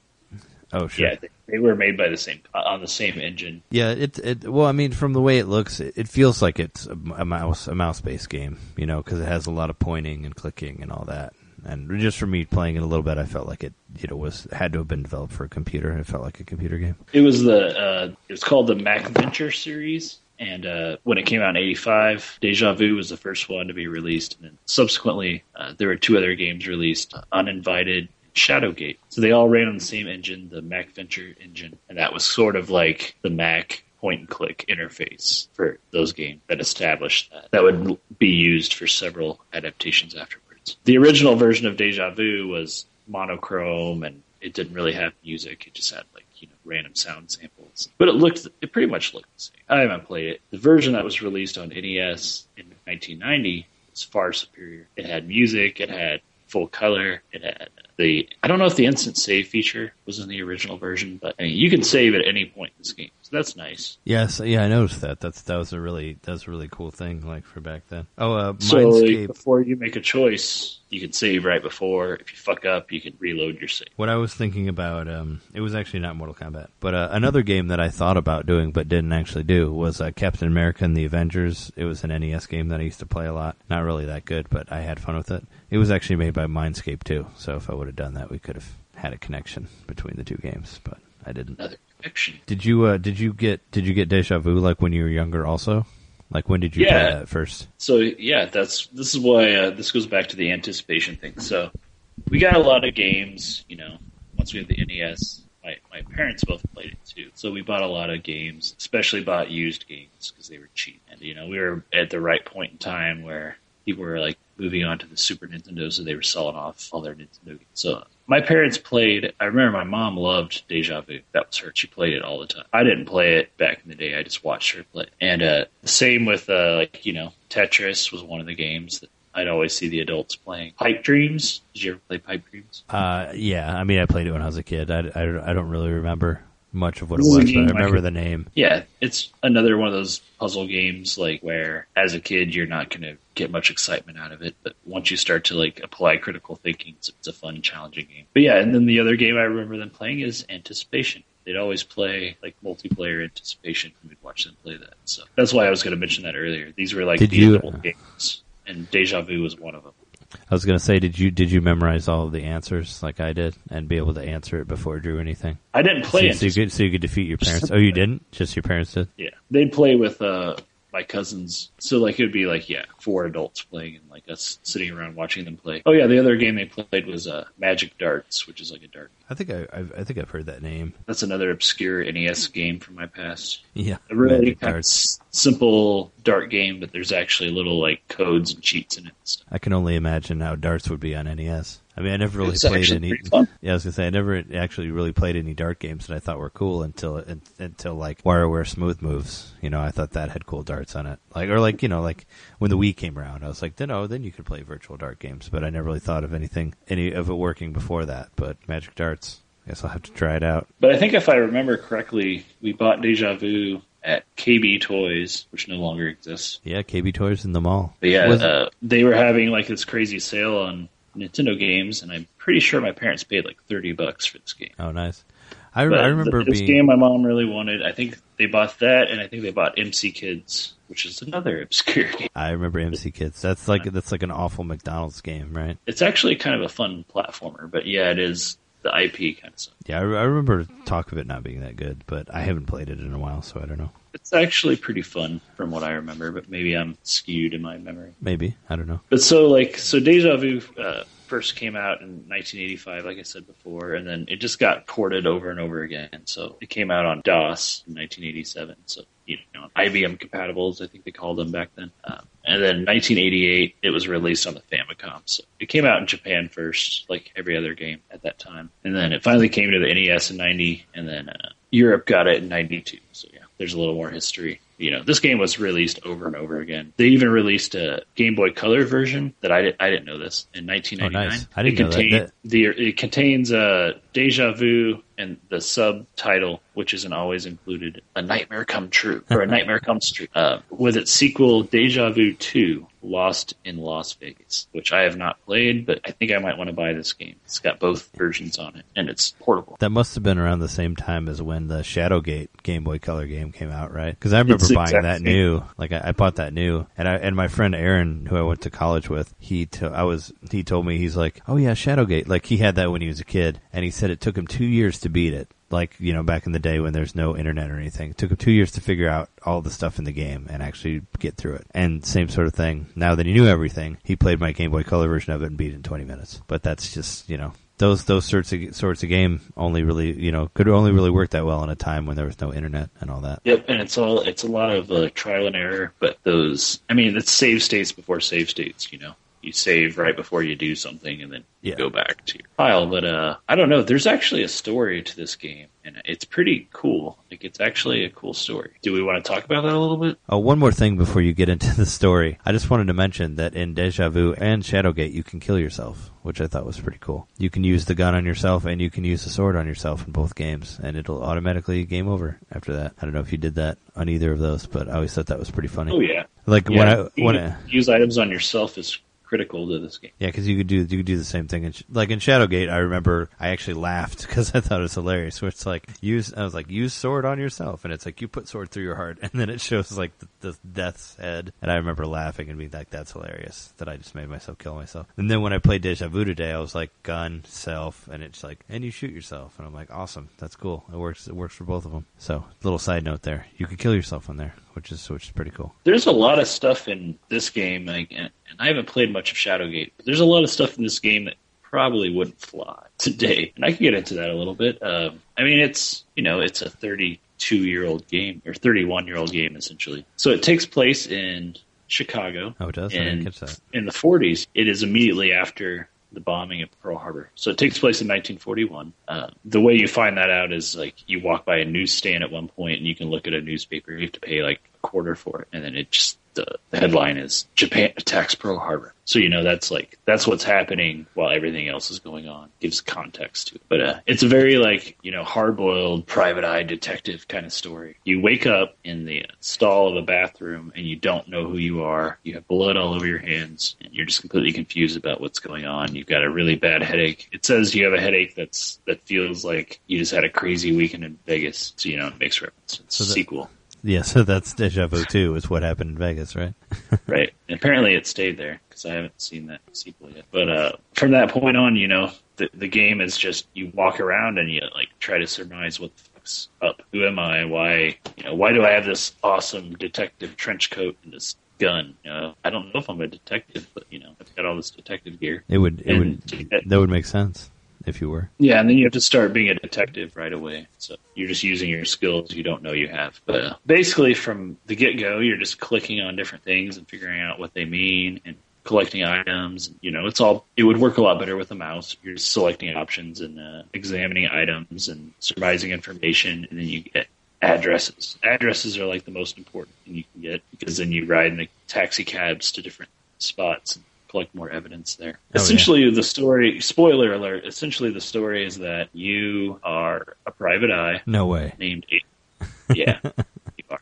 Oh, sure. Yeah, they, they, were made by the same uh, on the same engine. Yeah, it it well, I mean, from the way it looks, it, it feels like it's a, a mouse a mouse based game, you know, because it has a lot of pointing and clicking and all that And just for me playing it a little bit, I felt like it, you know, was had to have been developed for a computer. And it felt like a computer game. It was the uh, it was called the Mac Venture series, and uh, when it came out in '85, Deja Vu was the first one to be released, and then subsequently uh, there were two other games released: Uninvited, and Shadowgate. So they all ran on the same engine, the Mac Venture engine, and that was sort of like the Mac point and click interface for those games that established that. That would be used for several adaptations afterwards. The original version of Deja Vu was monochrome and it didn't really have music. It just had like, you know, random sound samples. But it looked, it pretty much looked the same. I haven't played it. The version that was released on NES in 1990 was far superior. It had music, it had full color, it had the, I don't know if the instant save feature was in the original version, but I mean, you can save at any point in this game that's nice. Yes, yeah, I noticed that. That's that was a really that was a really cool thing, like for back then. Oh, uh, so like, before you make a choice, you can save right before. If you fuck up, you can reload your save. What I was thinking about, um, it was actually not Mortal Kombat, but uh, another game that I thought about doing but didn't actually do was uh, Captain America and the Avengers. It was an NES game that I used to play a lot. Not really that good, but I had fun with it. It was actually made by Mindscape too, so if I would have done that, we could have had a connection between the two games, but I didn't. Another connection. Did you uh, did you get did you get Deja Vu like when you were younger also? Like when did you yeah. play that first? So yeah, that's this is why uh, this goes back to the anticipation thing. So we got a lot of games, you know. Once we had the NES, my my parents both played it too. So we bought a lot of games, especially bought used games because they were cheap. And you know, we were at the right point in time where people were like moving on to the Super Nintendo, so they were selling off all their Nintendo games. So my parents played. I remember my mom loved Deja Vu. That was her. She played it all the time. I didn't play it back in the day. I just watched her play. And uh, same with uh, like you know Tetris was one of the games that I'd always see the adults playing. Pipe Dreams. Did you ever play Pipe Dreams? Uh, yeah. I mean, I played it when I was a kid. I, I, I don't really remember much of what it was, but I remember the name. Yeah, it's another one of those puzzle games like where as a kid you're not going to get much excitement out of it, but once you start to like apply critical thinking, it's, it's a fun, challenging game. But yeah, and then the other game I remember them playing is Anticipation. They'd always play like multiplayer anticipation, and we'd watch them play that. So that's why I was going to mention that earlier. These were like Did the you, games, and Deja Vu was one of them. I was going to say, did you did you memorize all of the answers like I did and be able to answer it before it drew anything? I didn't play so, so you could so you could defeat your parents. oh, you didn't? Just your parents did? Yeah, they'd play with uh, my cousins. So like it would be like yeah, four adults playing and like us sitting around watching them play. Oh yeah, the other game they played was uh, Magic Darts, which is like a dart. I think I I've, i think I've heard that name. That's another obscure NES game from my past. Yeah, a really simple dart game, but there's actually little like codes and cheats in it. I can only imagine how darts would be on NES. I mean, I never really it's played any. Yeah, I was gonna say I never actually really played any dart games that I thought were cool until until like WarioWare Smooth Moves. You know, I thought that had cool darts on it. Like or like you know like when the Wii came around, I was like, then oh, then you could play virtual dart games. But I never really thought of anything any of it working before that. But Magic Darts, I guess I'll have to try it out. But I think if I remember correctly, we bought Deja Vu at KB Toys, which no longer exists. Yeah, KB Toys in the mall. But yeah, uh, they were having like this crazy sale on Nintendo games, and I'm pretty sure my parents paid like thirty bucks for this game. Oh, nice. I, I remember this being... game my mom really wanted. I think they bought that, and I think they bought MC Kids, which is another obscure game. I remember MC Kids. That's like that's like an awful McDonald's game, right? It's actually kind of a fun platformer, but yeah, it is the IP kind of stuff. Yeah, I, I remember talk of it not being that good, but I haven't played it in a while, so I don't know. It's actually pretty fun from what I remember, but maybe I'm skewed in my memory. Maybe I don't know. But so like so, Deja Vu uh, first came out in 1985, like I said before, and then it just got ported over and over again. So it came out on DOS in 1987. So you know, IBM compatibles, I think they called them back then. Um, and then 1988, it was released on the Famicom. So it came out in Japan first, like every other game at that time. And then it finally came to the NES in 90, and then uh, Europe got it in 92. So yeah, there's a little more history you know, this game was released over and over again. They even released a Game Boy Color version that I, I didn't know this in 1999. Oh, nice. I didn't it know that. The, it contains uh, Deja Vu, and the subtitle, which isn't always included, "A Nightmare Come True" or "A Nightmare Comes True," uh, with its sequel, "Deja Vu 2: Lost in Las Vegas," which I have not played, but I think I might want to buy this game. It's got both versions on it, and it's portable. That must have been around the same time as when the Shadowgate Game Boy Color game came out, right? Because I remember It's buying that new. Like I, I bought that new, and I and my friend Aaron, who I went to college with, he to, I was he told me he's like, oh yeah, Shadowgate. Like he had that when he was a kid, and he said it took him two years to beat it. Like you know, back in the day when there's no internet or anything, it took him two years to figure out all the stuff in the game and actually get through it. And same sort of thing. Now that he knew everything, he played my Game Boy Color version of it and beat it in 20 minutes. But that's just you know those those sorts of sorts of game only really you know could only really work that well in a time when there was no internet and all that. Yep, and it's all it's a lot of uh, trial and error. But those, I mean, it's save states before save states. You know, you save right before you do something, and then Yeah. you go back to your file. But uh, I don't know. There's actually a story to this game, and it's pretty cool. Like, it's actually a cool story. Do we want to talk about that a little bit? Oh, one more thing before you get into the story. I just wanted to mention that in Deja Vu and Shadowgate, you can kill yourself, which I thought was pretty cool. You can use the gun on yourself and you can use the sword on yourself in both games, and it'll automatically game over after that. I don't know if you did that on either of those, but I always thought that was pretty funny. Oh yeah, Like when. I when I, use items on yourself is critical to this game. Yeah, because you could do you could do the same thing. In, like in Shadowgate, I remember I actually laughed because I thought it was hilarious. Where it's like use, I was like, use sword on yourself, and it's like you put sword through your heart, and then it shows like the, the death's head, and I remember laughing and being like, that's hilarious that I just made myself kill myself. And then when I played Deja Vu today, I was like, gun self, and it's like, and you shoot yourself, and I'm like, awesome, that's cool. It works. It works for both of them. So little side note there, you could kill yourself on there, which is which is pretty cool. There's a lot of stuff in this game, like, and, and I haven't played much of Shadowgate, but there's a lot of stuff in this game that probably wouldn't fly today. And I can get into that a little bit. Um, I mean, it's you know, it's a 32 year old game or 31 year old game essentially. So it takes place in Chicago Oh, it does. I didn't catch that. in the 40s. It is immediately after the bombing of Pearl Harbor. So it takes place in 1941. Uh, the way you find that out is like you walk by a newsstand at one point and you can look at a newspaper. You have to pay like quarter for it, and then it just the, the headline is Japan attacks Pearl Harbor. So you know that's like that's what's happening while everything else is going on. Gives context to it, but uh, it's a very like you know hard boiled private eye detective kind of story. You wake up in the stall of a bathroom and you don't know who you are. You have blood all over your hands and you're just completely confused about what's going on. You've got a really bad headache. It says you have a headache that's that feels like you just had a crazy weekend in Vegas. So you know it makes reference. It's So that- sequel. Yeah, so that's Deja Vu 2 is what happened in Vegas, right? right? And apparently, it stayed there because I haven't seen that sequel yet. But uh, from that point on, you know, the the game is just you walk around and you like try to surmise what the fuck's up. Who am I? Why? You know, why do I have this awesome detective trench coat and this gun? Know, I don't know if I'm a detective, but you know, I've got all this detective gear. It would it would And- that would make sense if you were. Yeah, and then you have to start being a detective right away. So you're just using your skills you don't know you have. But uh, basically, from the get go, you're just clicking on different things and figuring out what they mean and collecting items. You know, it's all. It would work a lot better with a mouse. You're selecting options and uh, examining items and surmising information, and then you get addresses. Addresses are like the most important thing you can get because then you ride in the taxi cabs to different spots and collect more evidence there. Oh, yeah. essentially, the story. Spoiler alert. Essentially, the story is that you are a private eye No way. named. A- yeah, you are.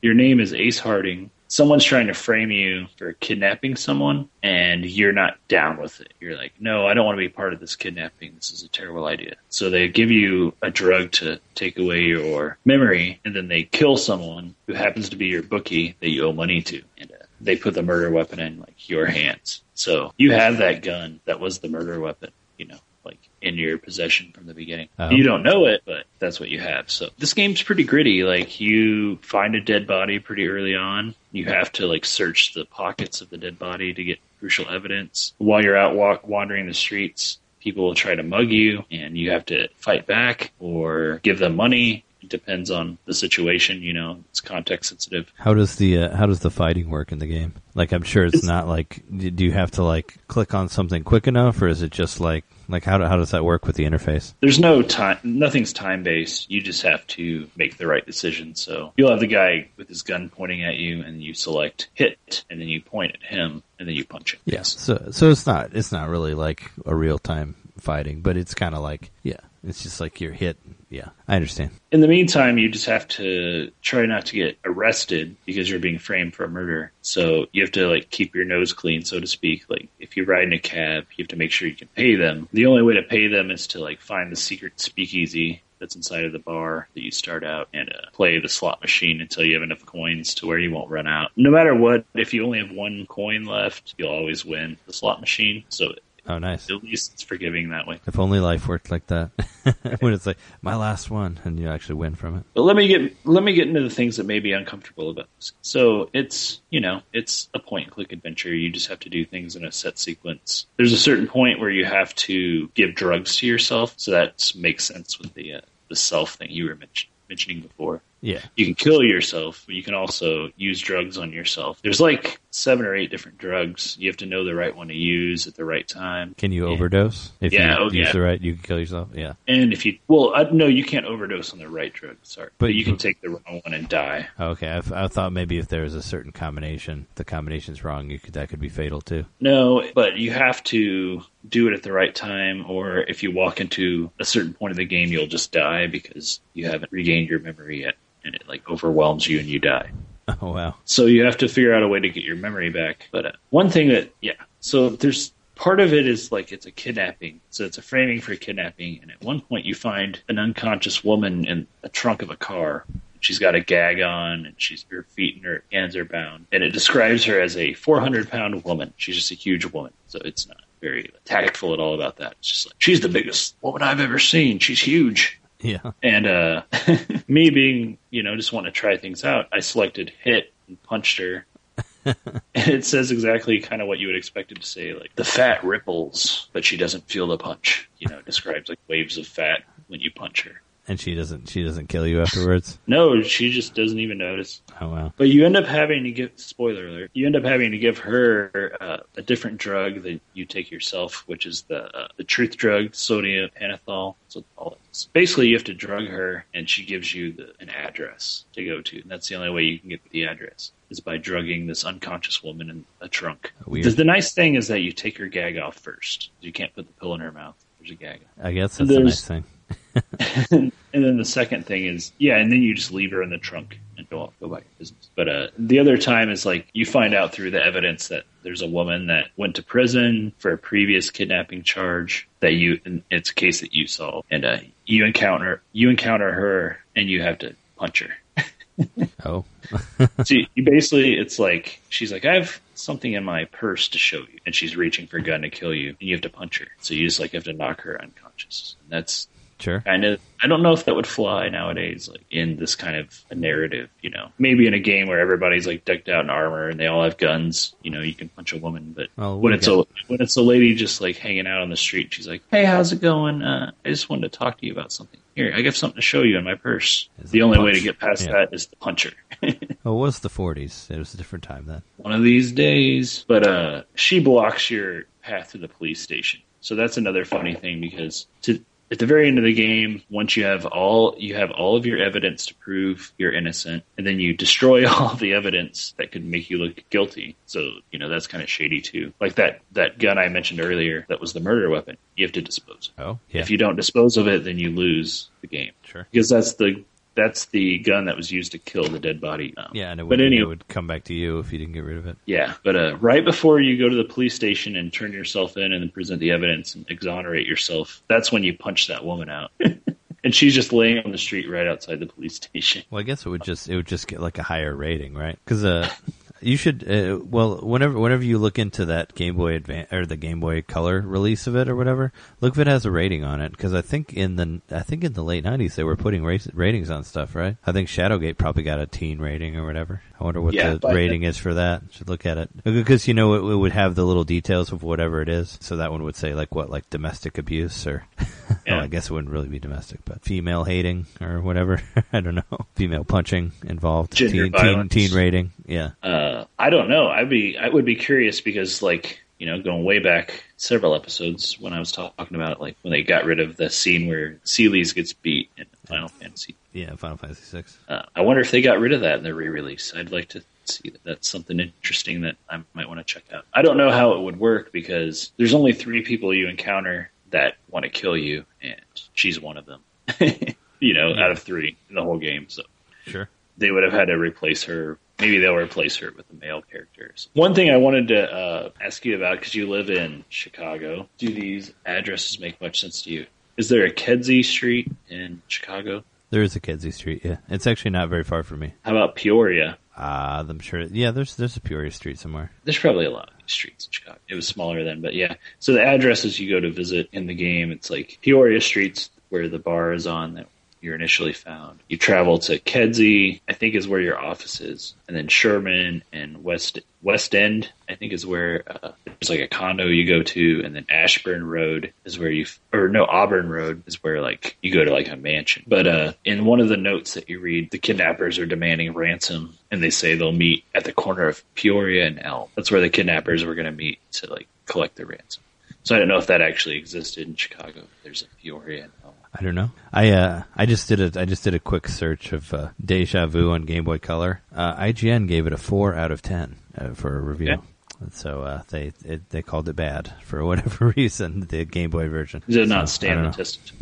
Your name is Ace Harding. Someone's trying to frame you for kidnapping someone, and you're not down with it. You're like, no, I don't want to be part of this kidnapping. This is a terrible idea. So they give you a drug to take away your memory, and then they kill someone who happens to be your bookie that you owe money to, and uh, they put the murder weapon in like your hands. So you have that gun that was the murder weapon. You know, like in your possession from the beginning. Oh. You don't know it, but that's what you have. So this game's pretty gritty. Like you find a dead body pretty early on. You have to like search the pockets of the dead body to get crucial evidence. While you're out walk wandering the streets, people will try to mug you and you have to fight back or give them money. Depends on the situation, you know, it's context sensitive. How does the uh, how does the fighting work in the game? Like I'm sure it's, not like do you have to like click on something quick enough or is it just like like how do, how does that work with the interface? There's no time, nothing's time based. You just have to make the right decision. So you'll have the guy with his gun pointing at you, and you select hit, and then you point at him, and then you punch him. Yes. So so it's not it's not really like a real time fighting, but it's kind of like yeah. It's just like you're hit. Yeah, I understand. In the meantime, you just have to try not to get arrested because you're being framed for a murder. So you have to like keep your nose clean, so to speak. Like if you ride in a cab, you have to make sure you can pay them. The only way to pay them is to like find the secret speakeasy that's inside of the bar that you start out and uh, play the slot machine until you have enough coins to where you won't run out. No matter what, if you only have one coin left, you'll always win the slot machine. So Oh, nice. at least it's forgiving that way. If only life worked like that. when it's like my last one, and you actually win from it. But let me get let me get into the things that may be uncomfortable about this. So it's you know it's a point and click adventure. You just have to do things in a set sequence. There's a certain point where you have to give drugs to yourself, so that makes sense with the uh, the self thing you were mention, mentioning before. Yeah. You can kill yourself, but you can also use drugs on yourself. There's like seven or eight different drugs. You have to know the right one to use at the right time. Can you Yeah. overdose? If Yeah, you oh, use yeah. the right, you can kill yourself. Yeah. And if you well, I, no, you can't overdose on the right drug. Sorry, But but, you can take the wrong one and die. Okay. I, I thought maybe if there was a certain combination, the combination's wrong, you could that could be fatal too. No, but you have to do it at the right time, or if you walk into a certain point of the game, you'll just die because you haven't regained your memory yet, and it like overwhelms you and you die. Oh wow. So you have to figure out a way to get your memory back. But uh, one thing that, yeah, so there's part of it is like it's a kidnapping. So it's a framing for kidnapping. And at one point, you find an unconscious woman in a trunk of a car. She's got a gag on, and she's her feet and her hands are bound. And it describes her as a 400 pound woman. She's just a huge woman. So it's not very tactful at all about that. It's just like she's the biggest woman I've ever seen. She's huge. Yeah. And uh, me being, you know, just want to try things out, I selected hit and punched her. and it says exactly kind of what you would expect it to say, like the fat ripples, but she doesn't feel the punch. You know, it describes like waves of fat when you punch her. And she doesn't. She doesn't kill you afterwards. No, she just doesn't even notice. Oh wow. But you end up having to give spoiler alert. You end up having to give her uh, a different drug that you take yourself, which is the uh, the truth drug, sodium pentothal. That's what they. So basically, you have to drug her, and she gives you the, an address to go to, and that's the only way you can get the address is by drugging this unconscious woman in a trunk. Weird. The, the nice thing is that you take her gag off first. You can't put the pill in her mouth. There's a gag. I guess that's the nice thing. and then the second thing is, yeah, and then you just leave her in the trunk and go off, go about your business. But uh, the other time is like you find out through the evidence that there's a woman that went to prison for a previous kidnapping charge that you, and it's a case that you solved, and uh, you encounter you encounter her and you have to punch her. Oh. so you, you basically, it's like she's like, I have something in my purse to show you, and she's reaching for a gun to kill you, and you have to punch her. So you just like have to knock her unconscious, and that's Sure. kind of I don't know if that would fly nowadays, like in this kind of a narrative. You know, maybe in a game where everybody's like decked out in armor and they all have guns. You know, you can punch a woman, but Well, when it's a when it's a lady just like hanging out on the street, she's like, "Hey, how's it going? Uh, I just wanted to talk to you about something. Here, I have something to show you in my purse." Is the only way to get past Yeah. that is to punch her. Oh, it was the 40s. It was a different time then. one of these days. But uh, she blocks your path to the police station. So that's another funny thing because to at the very end of the game, once you have all you have all of your evidence to prove you're innocent, and then you destroy all the evidence that could make you look guilty. So you know that's kind of shady too. Like that that gun I mentioned earlier, that was the murder weapon. You have to dispose. of it. Oh, yeah. If you don't dispose of it, then you lose the game sure. because that's the that's the gun that was used to kill the dead body. Um, Yeah, and it but would, anyway, it would come back to you if you didn't get rid of it. yeah, but uh, right before you go to the police station and turn yourself in and then present the evidence and exonerate yourself, that's when you punch that woman out. and she's just laying on the street right outside the police station. Well, I guess it would just it would just get like a higher rating, right? Because uh, you should uh, well whenever whenever you look into that Game Boy Advance or the Game Boy Color release of it or whatever, look if it has a rating on it. Because I think in the I think in the late '90s they were putting race, ratings on stuff, right? I think Shadowgate probably got a teen rating or whatever. I wonder what Yeah, the rating is for that. Should look at it because you know it, it would have the little details of whatever it is. So that one would say like what like domestic abuse or oh, Yeah. I guess it wouldn't really be domestic, but female hating or whatever. I don't know. Female punching involved. Gender teen, teen, teen rating. Yeah. Uh, I don't know. I'd be I would be curious because like you know going way back several episodes when I was talking about like when they got rid of the scene where Celes gets beat in Final Fantasy. Yeah, Final Fantasy Six. Uh, I wonder if they got rid of that in the re-release. I'd like to see that. That's something interesting that I might want to check out. I don't know how it would work because there's only three people you encounter that want to kill you, and she's one of them. you know, out of three in the whole game. So Sure. they would have had to replace her. Maybe they'll replace her with the male characters. One thing I wanted to uh, ask you about because you live in Chicago, do these addresses make much sense to you? Is there a Kedzie Street in Chicago? There is a Kedzie Street. Yeah, it's actually not very far from me. How about Peoria? Uh, I'm sure. Yeah, there's there's a Peoria Street somewhere. There's probably a lot of these streets in Chicago. It was smaller then, but yeah. So the addresses you go to visit in the game, it's like Peoria Street's where the bar is on that you're initially found. You travel to Kedzie, I think is where your office is, and then Sherman and West West End, I think is where uh, there's like a condo you go to, and then Ashburn Road is where you, or no, Auburn Road is where like you go to like a mansion. But uh, in one of the notes that you read, the kidnappers are demanding ransom, and they say they'll meet at the corner of Peoria and Elm. That's where the kidnappers were going to meet to like collect the ransom. So I don't know if that actually existed in Chicago. There's a Peoria and Elm. I don't know. I uh, I just did a I just did a quick search of uh, Deja Vu on Game Boy Color. Uh, IGN gave it a four out of ten uh, for a review. Okay. So uh, they it, they called it bad for whatever reason. The Game Boy version Did it So, not I stand don't the test?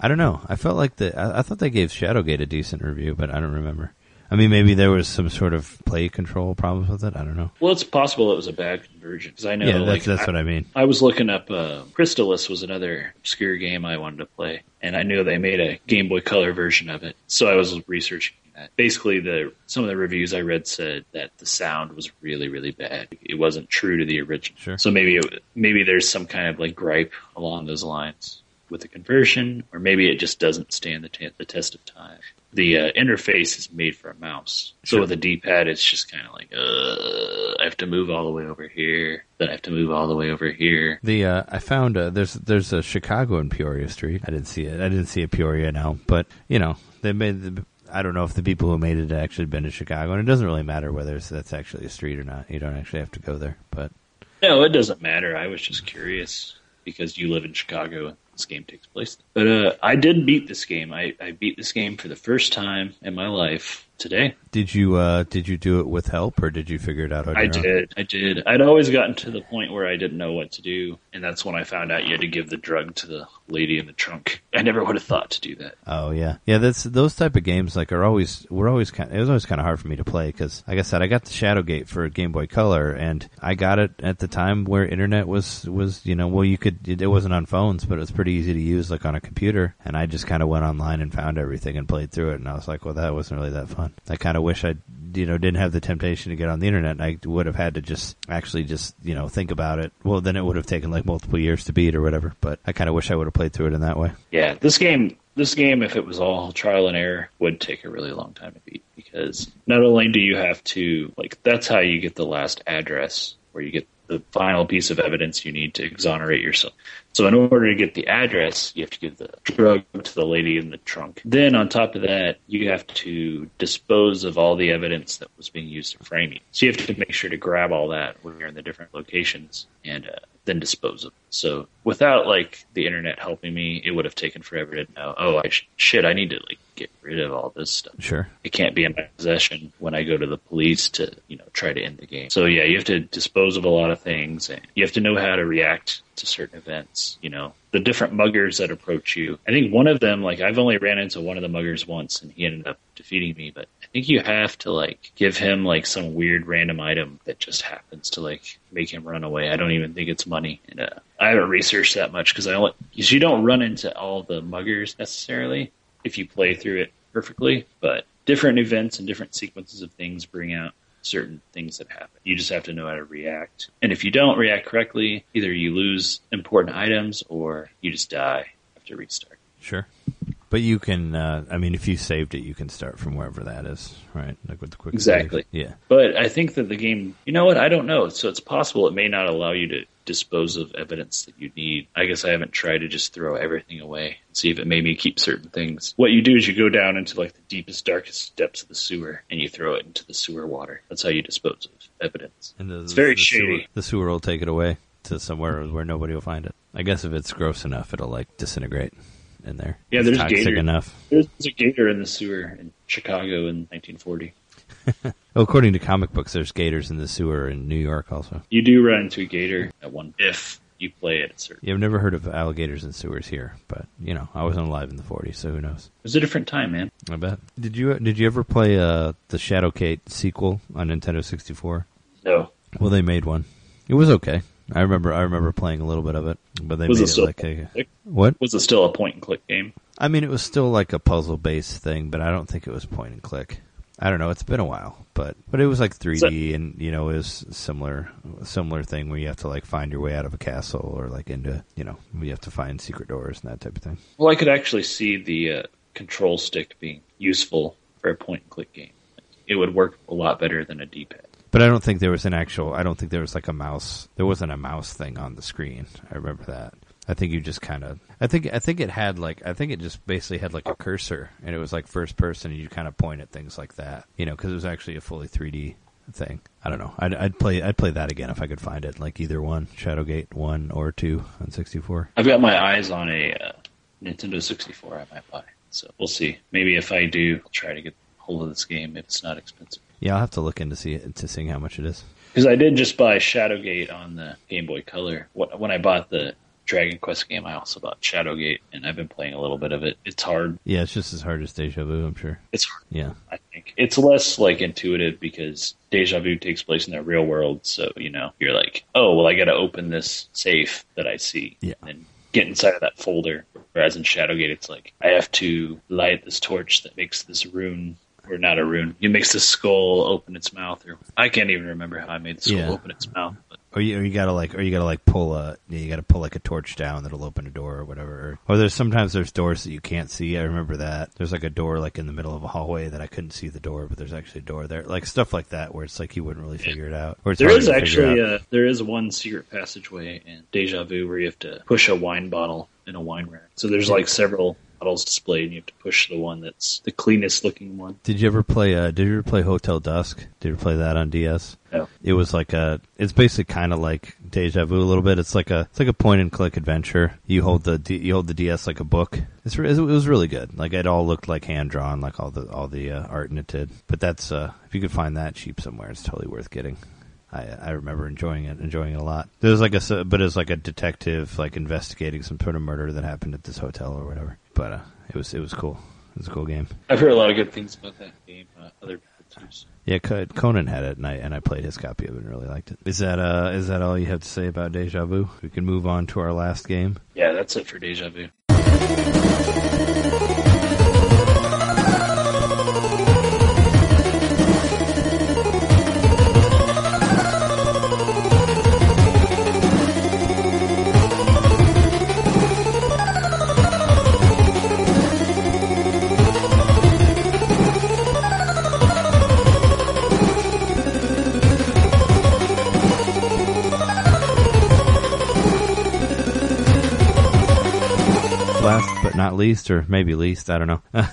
I don't know. I felt like the I, I thought they gave Shadowgate a decent review, but I don't remember. I mean, maybe there was some sort of play control problems with it. I don't know. Well, it's possible it was a bad conversion because I know. yeah, that's like, that's I, what I mean. I was looking up. Uh, Crystalis was another obscure game I wanted to play, and I knew they made a Game Boy Color version of it. So I was researching that. Basically, the some of the reviews I read said that the sound was really, really bad. It wasn't true to the original. Sure. So maybe it, maybe there's some kind of like gripe along those lines with the conversion, or maybe it just doesn't stand the, t- the test of time. The uh, interface is made for a mouse, so with a D-pad, it's just kind of like, uh, I have to move all the way over here, then I have to move all the way over here. The uh, I found uh, there's there's a Chicago in Peoria Street. I didn't see it. I didn't see a Peoria now, but you know they made. The, I don't know if the people who made it actually been to Chicago, and it doesn't really matter whether it's, that's actually a street or not. You don't actually have to go there, but No, it doesn't matter. I was just curious because you live in Chicago this game takes place. But uh, I did beat this game. I, I beat this game for the first time in my life today. did you uh, did you do it with help or did you figure it out on I your own? did. I did. I'd always gotten to the point where I didn't know what to do, and that's when I found out you had to give the drug to the lady in the trunk. I never would have thought to do that. Oh yeah, yeah. That's those type of games. Like are always we're always kind. It was always kind of hard for me to play because, like I said, I got the Shadowgate for Game Boy Color, and I got it at the time where internet was was you know well you could it, it wasn't on phones, but it was pretty easy to use like on a computer, and I just kind of went online and found everything and played through it, and I was like, well, that wasn't really that fun. I kind of wish I you know didn't have the temptation to get on the internet, and I would have had to just actually just you know think about it. Well, then it would have taken like multiple years to beat or whatever. But I kind of wish I would have played through it in that way. Yeah, this game, this game, if it was all trial and error, would take a really long time to beat because not only do you have to like that's how you get the last address where you get the final piece of evidence you need to exonerate yourself. So in order to get the address, you have to give the drug to the lady in the trunk. Then on top of that, you have to dispose of all the evidence that was being used to frame you. So you have to make sure to grab all that when you're in the different locations and uh, then dispose of it. So without like the internet helping me, it would have taken forever to know. Oh, I sh- shit! I need to like get rid of all this stuff. Sure. It can't be in my possession when I go to the police to you know try to end the game. So yeah, you have to dispose of a lot of things, and you have to know how to react to certain events. You know the different muggers that approach you. I think one of them, like I've only ran into one of the muggers once, and he ended up defeating me. But I think you have to like give him like some weird random item that just happens to like make him run away. I don't even think it's money, and uh, I haven't researched that much because I only because you don't run into all the muggers necessarily if you play through it perfectly, but different events and different sequences of things bring out certain things that happen. You just have to know how to react. And if you don't react correctly, either you lose important items or you just die after restart. Sure. But you can, uh, I mean, if you saved it, you can start from wherever that is, right? Like with the quick save. Exactly. Yeah. But I think that the game, you know what? I don't know. So it's possible it may not allow you to dispose of evidence that you need. I guess I haven't tried to just throw everything away and see if it made me keep certain things. What you do is you go down into like the deepest, darkest depths of the sewer and you throw it into the sewer water. That's how you dispose of evidence. And the, It's very the shady. Sewer, the sewer will take it away to somewhere where nobody will find it. I guess if it's gross enough, it'll like disintegrate in there. Yeah, It's there's toxic gator. enough. There's a gator in the sewer in Chicago in 1940. Well, according to comic books, there's gators in the sewer in New York also. You do run into a gator at one if you play it. At certain. Yeah, I've never heard of alligators in sewers here, but you know, I wasn't alive in the '40s, so who knows? It was a different time, man. I bet. Did you Did you ever play uh, the Shadowgate sequel on Nintendo 64? No. Well, they made one. It was okay. I remember I remember playing a little bit of it, but they Was made it it like a click? what? Was it still a point and click game? I mean, it was still like a puzzle based thing, but I don't think it was point and click. I don't know. It's been a while, but but it was like 3D, and you know, it was similar similar thing where you have to like find your way out of a castle or like into you know you have to find secret doors and that type of thing. Well, I could actually see the uh, control stick being useful for a point and click game. It would work a lot better than a D pad. But I don't think there was an actual. I don't think there was like a mouse. There wasn't a mouse thing on the screen. I remember that. I think you just kind of. I think. I think it had like. I think it just basically had like a cursor, and it was like first person, and you kind of point at things like that. You know, because it was actually a fully 3D thing. I don't know. I'd, I'd play. I'd play that again if I could find it. Like either one, Shadowgate one or two on 64. I've got my eyes on a uh, Nintendo 64 I might buy. So we'll see. Maybe if I do, I'll try to get hold of this game if it's not expensive. Yeah, I'll have to look into see it, to seeing how much it is. Because I did just buy Shadowgate on the Game Boy Color. Wh- When I bought the Dragon Quest game, I also bought Shadowgate, and I've been playing a little bit of it. It's hard. Yeah, it's just as hard as Deja Vu. I'm sure. It's hard. Yeah. I think it's less like intuitive because deja vu takes place in the real world. So you know, you're like, oh well, I got to open this safe that I see, Yeah. and get inside of that folder. Whereas in Shadowgate, it's like I have to light this torch that makes this rune. Or not a rune. It makes the skull open its mouth, or I can't even remember how I made the skull Yeah. open its mouth. Or you, or you gotta like, or you gotta like pull a, you gotta pull like a torch down that'll open a door or whatever. Or, there's sometimes there's doors that you can't see. I remember that. There's like a door like in the middle of a hallway that I couldn't see the door, but there's actually a door there. Like stuff like that where it's like you wouldn't really figure it out. Or There is actually a, there is one secret passageway in Deja Vu where you have to push a wine bottle in a wine rack. So there's like several bottles displayed, and you have to push the one that's the cleanest looking one. Did you ever play? Uh, did you ever play Hotel Dusk? Did you play that on DS? No. It was like a. It's basically kind of like Deja Vu a little bit. It's like a. It's like a point and click adventure. You hold the D, you hold the DS like a book. It's it was really good. Like it all looked like hand drawn, like all the all the uh, art in it did. But that's uh, if you could find that cheap somewhere, it's totally worth getting. I, I remember enjoying it, enjoying it a lot. There was like a, but it was like a detective, like investigating some sort of murder that happened at this hotel or whatever. But uh, it was, it was cool. It was a cool game. I've heard a lot of good things about that game. Uh, other people too. Yeah, Conan had it, and I and I played his copy of it and really liked it. Is that uh is that all you have to say about Deja Vu? We can move on to our last game. Yeah, that's it for Deja Vu. Least, or maybe least, I don't know.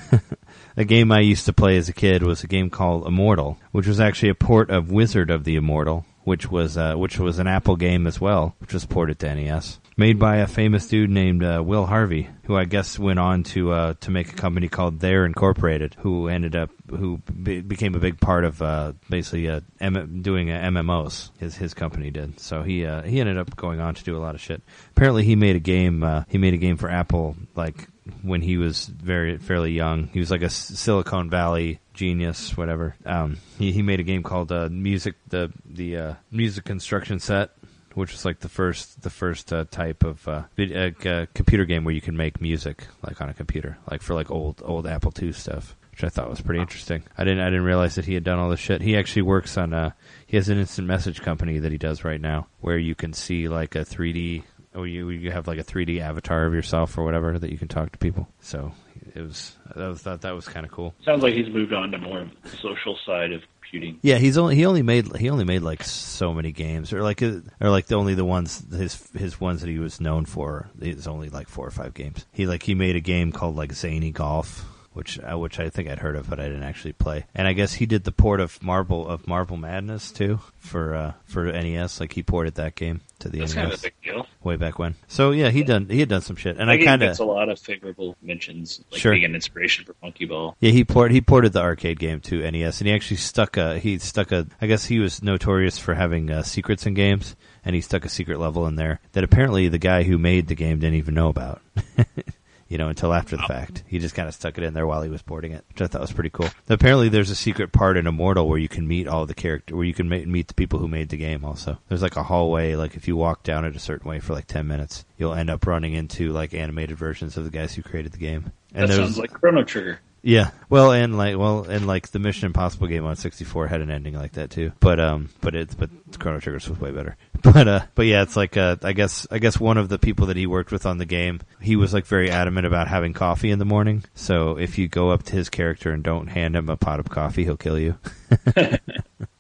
a game I used to play as a kid was a game called Immortal, which was actually a port of Wizard of the Immortal, which was uh, which was an Apple game as well, which was ported to NES. Made by a famous dude named uh, Will Harvey, who I guess went on to uh, to make a company called There Incorporated, who ended up who be- became a big part of uh, basically uh, M- doing uh, MMOs. His his company did. So he he ended up going on to do a lot of shit. Apparently, he made a game. He made a game for Apple like when he was very fairly young. He was like a Silicon Valley genius, whatever. Um, he he made a game called uh, Music the the uh, Music Construction Set, which was like the first the first uh, type of uh, vid- uh, uh, computer game where you can make music like on a computer, like for like old old Apple II stuff. Which I thought was pretty interesting. I didn't I didn't realize that he had done all this shit. He actually works on uh he has an instant message company that he does right now where you can see like a 3D or you you have like a 3D avatar of yourself or whatever that you can talk to people. So it was I was, thought that was kind of cool. Sounds like he's moved on to more social side of computing. Yeah, he's only he only made he only made like so many games, or like uh, or like the only the ones his his ones that he was known for. Is only like four or five games. He like he made a game called like Zany Golf, which uh, which I think I'd heard of, but I didn't actually play. And I guess he did the port of Marble of Marble Madness too for uh, for NES. Like he ported that game to the That's NES. kind of a big deal. way back when. So yeah, he done he had done some shit, and I game kind gets of a lot of favorable mentions, like Sure. being an inspiration for Funky Ball. yeah he ported he ported the arcade game to NES, and he actually stuck a he stuck a I guess he was notorious for having uh, secrets in games, and he stuck a secret level in there that apparently the guy who made the game didn't even know about. You know, until after the fact, he just kind of stuck it in there while he was porting it, which I thought was pretty cool. Apparently, there's a secret part in Immortal where you can meet all the character, where you can ma- meet the people who made the game. Also, there's like a hallway. Like if you walk down it a certain way for like ten minutes, you'll end up running into like animated versions of the guys who created the game. That sounds like Chrono Trigger. Yeah, well, and like, well, and like the Mission Impossible game on 64 had an ending like that too. But um, but it's but Chrono Trigger was way better. But uh, but yeah, it's like uh, I guess I guess one of the people that he worked with on the game, he was like very adamant about having coffee in the morning. So if you go up to his character and don't hand him a pot of coffee, he'll kill you.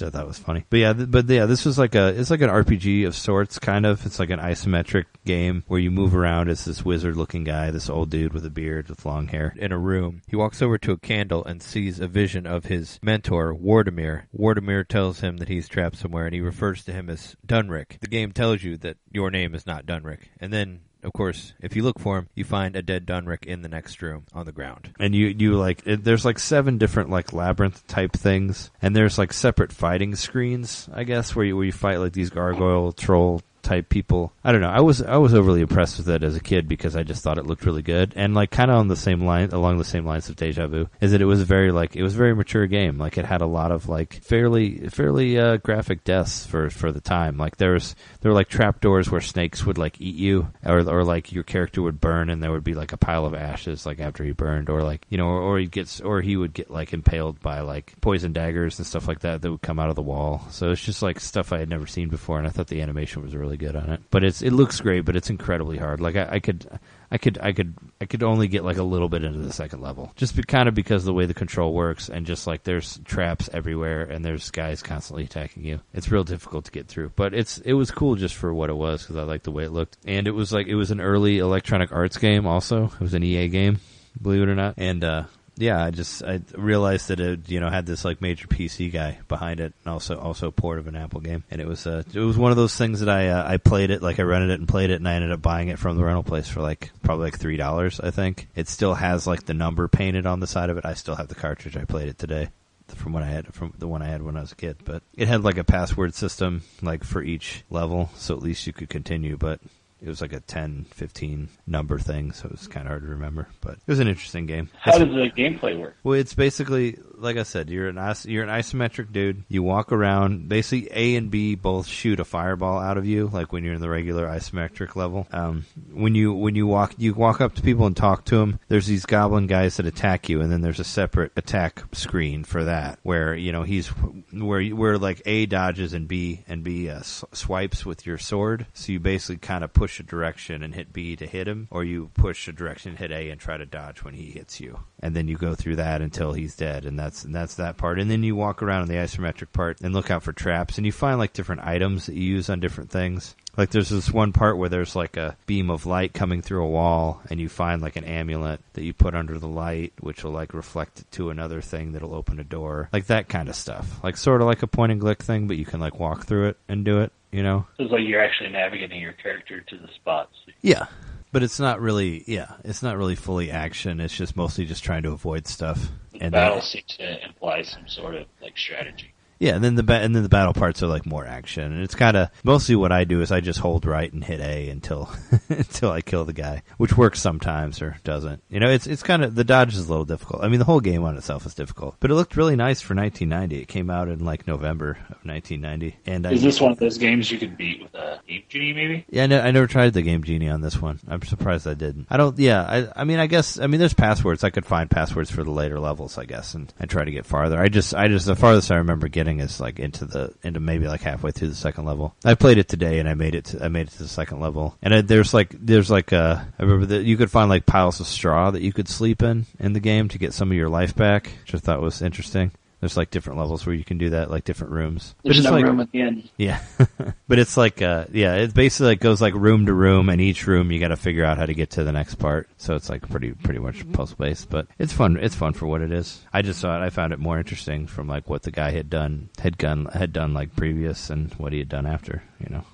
I thought was funny. But yeah, but yeah, this was like a it's like an RPG of sorts, kind of. It's like an isometric game where you move around as this wizard looking guy, this old dude with a beard with long hair, in a room. He walks over to a candle and sees a vision of his mentor, Wordamir. Wordamir tells him that he's trapped somewhere and he refers to him as Dunrick. The game tells you that your name is not Dunrick. And then of course, if you look for him, you find a dead Dunrick in the next room on the ground. And you, you like, it, there's like seven different like labyrinth type things, and there's like separate fighting screens, I guess, where you, where you fight like these gargoyle troll type people. I don't know. I was I was overly impressed with it as a kid because I just thought it looked really good and like kind of on the same line along the same lines of Deja Vu is that it was very like it was a very mature game. Like it had a lot of like fairly fairly uh, graphic deaths for for the time. Like there was there were like trapdoors where snakes would like eat you or or like your character would burn and there would be like a pile of ashes like after he burned or like you know or, or he gets or he would get like impaled by like poison daggers and stuff like that that would come out of the wall. So it's just like stuff I had never seen before and I thought the animation was really good on it. But it's it looks great, but it's incredibly hard. Like I, I could I could I could I could only get like a little bit into the second level, just be, kind of because of the way the control works, and just like there's traps everywhere, and there's guys constantly attacking you. It's real difficult to get through, but it's it was cool just for what it was because I liked the way it looked, and it was like it was an early Electronic Arts game. Also, it was an EA game, believe it or not, and uh, yeah, I just I realized that it you know had this like major PC guy behind it, and also also port of an Apple game, and it was uh, it was one of those things that I uh, I played it like I rented it and played it, and I ended up buying it from the rental place for like probably like three dollars I think. It still has like the number painted on the side of it. I still have the cartridge. I played it today from what I had from the one I had when I was a kid, but it had like a password system like for each level, so at least you could continue, but it was like a 10, 15 number thing, so it was kind of hard to remember. But it was an interesting game. How does the gameplay work? Well, it's basically like I said, you're an is- you're an isometric dude. You walk around. Basically, A and B both shoot a fireball out of you, like when you're in the regular isometric level. Um, when you when you walk you walk up to people and talk to them. There's these goblin guys that attack you, and then there's a separate attack screen for that, where you know he's where where like A dodges and B and B uh, swipes with your sword. So you basically kind of push a direction and hit B to hit him, or you push a direction hit A and try to dodge when he hits you, and then you go through that until he's dead, and that's and that's that part. And then you walk around in the isometric part and look out for traps, and you find like different items that you use on different things. Like there's this one part where there's like a beam of light coming through a wall, and you find like an amulet that you put under the light, which will like reflect it to another thing that'll open a door, like that kind of stuff. Like sort of like a point and click thing, but you can like walk through it and do it. You know? It's like you're actually navigating your character to the spots. Yeah. But it's not really, yeah, it's not really fully action. It's just mostly just trying to avoid stuff. The And battle then, seems to imply some sort of like strategy. Yeah, and then the ba- and then the battle parts are like more action, and it's kind of mostly what I do is I just hold right and hit A until until I kill the guy, which works sometimes or doesn't. You know, it's it's kind of the dodge is a little difficult. I mean, the whole game on itself is difficult, but it looked really nice for 1990. It came out in like November of 1990, and I, Is this one of those games you could beat with a Game Genie, maybe? Yeah, I, ne- I never tried the Game Genie on this one. I'm surprised I didn't. I don't. Yeah, I. I mean, I guess. I mean, there's passwords. I could find passwords for the later levels, I guess, and and try to get farther. I just. I just. The farthest I remember getting is like into the into maybe like halfway through the second level. I played it today, and I made it. To, I made it to the second level, and I, there's like there's like uh I remember that you could find like piles of straw that you could sleep in in the game to get some of your life back, which I thought was interesting. There's like different levels where you can do that, like different rooms. There's it's no like, room at the end. yeah, but it's like, uh, yeah, it basically like goes like room to room, and each room you got to figure out how to get to the next part. So it's like pretty, pretty much puzzle based, but it's fun. It's fun for what it is. I just thought I found it more interesting from like what the guy had done, had done, had done like previous, and what he had done after. You know,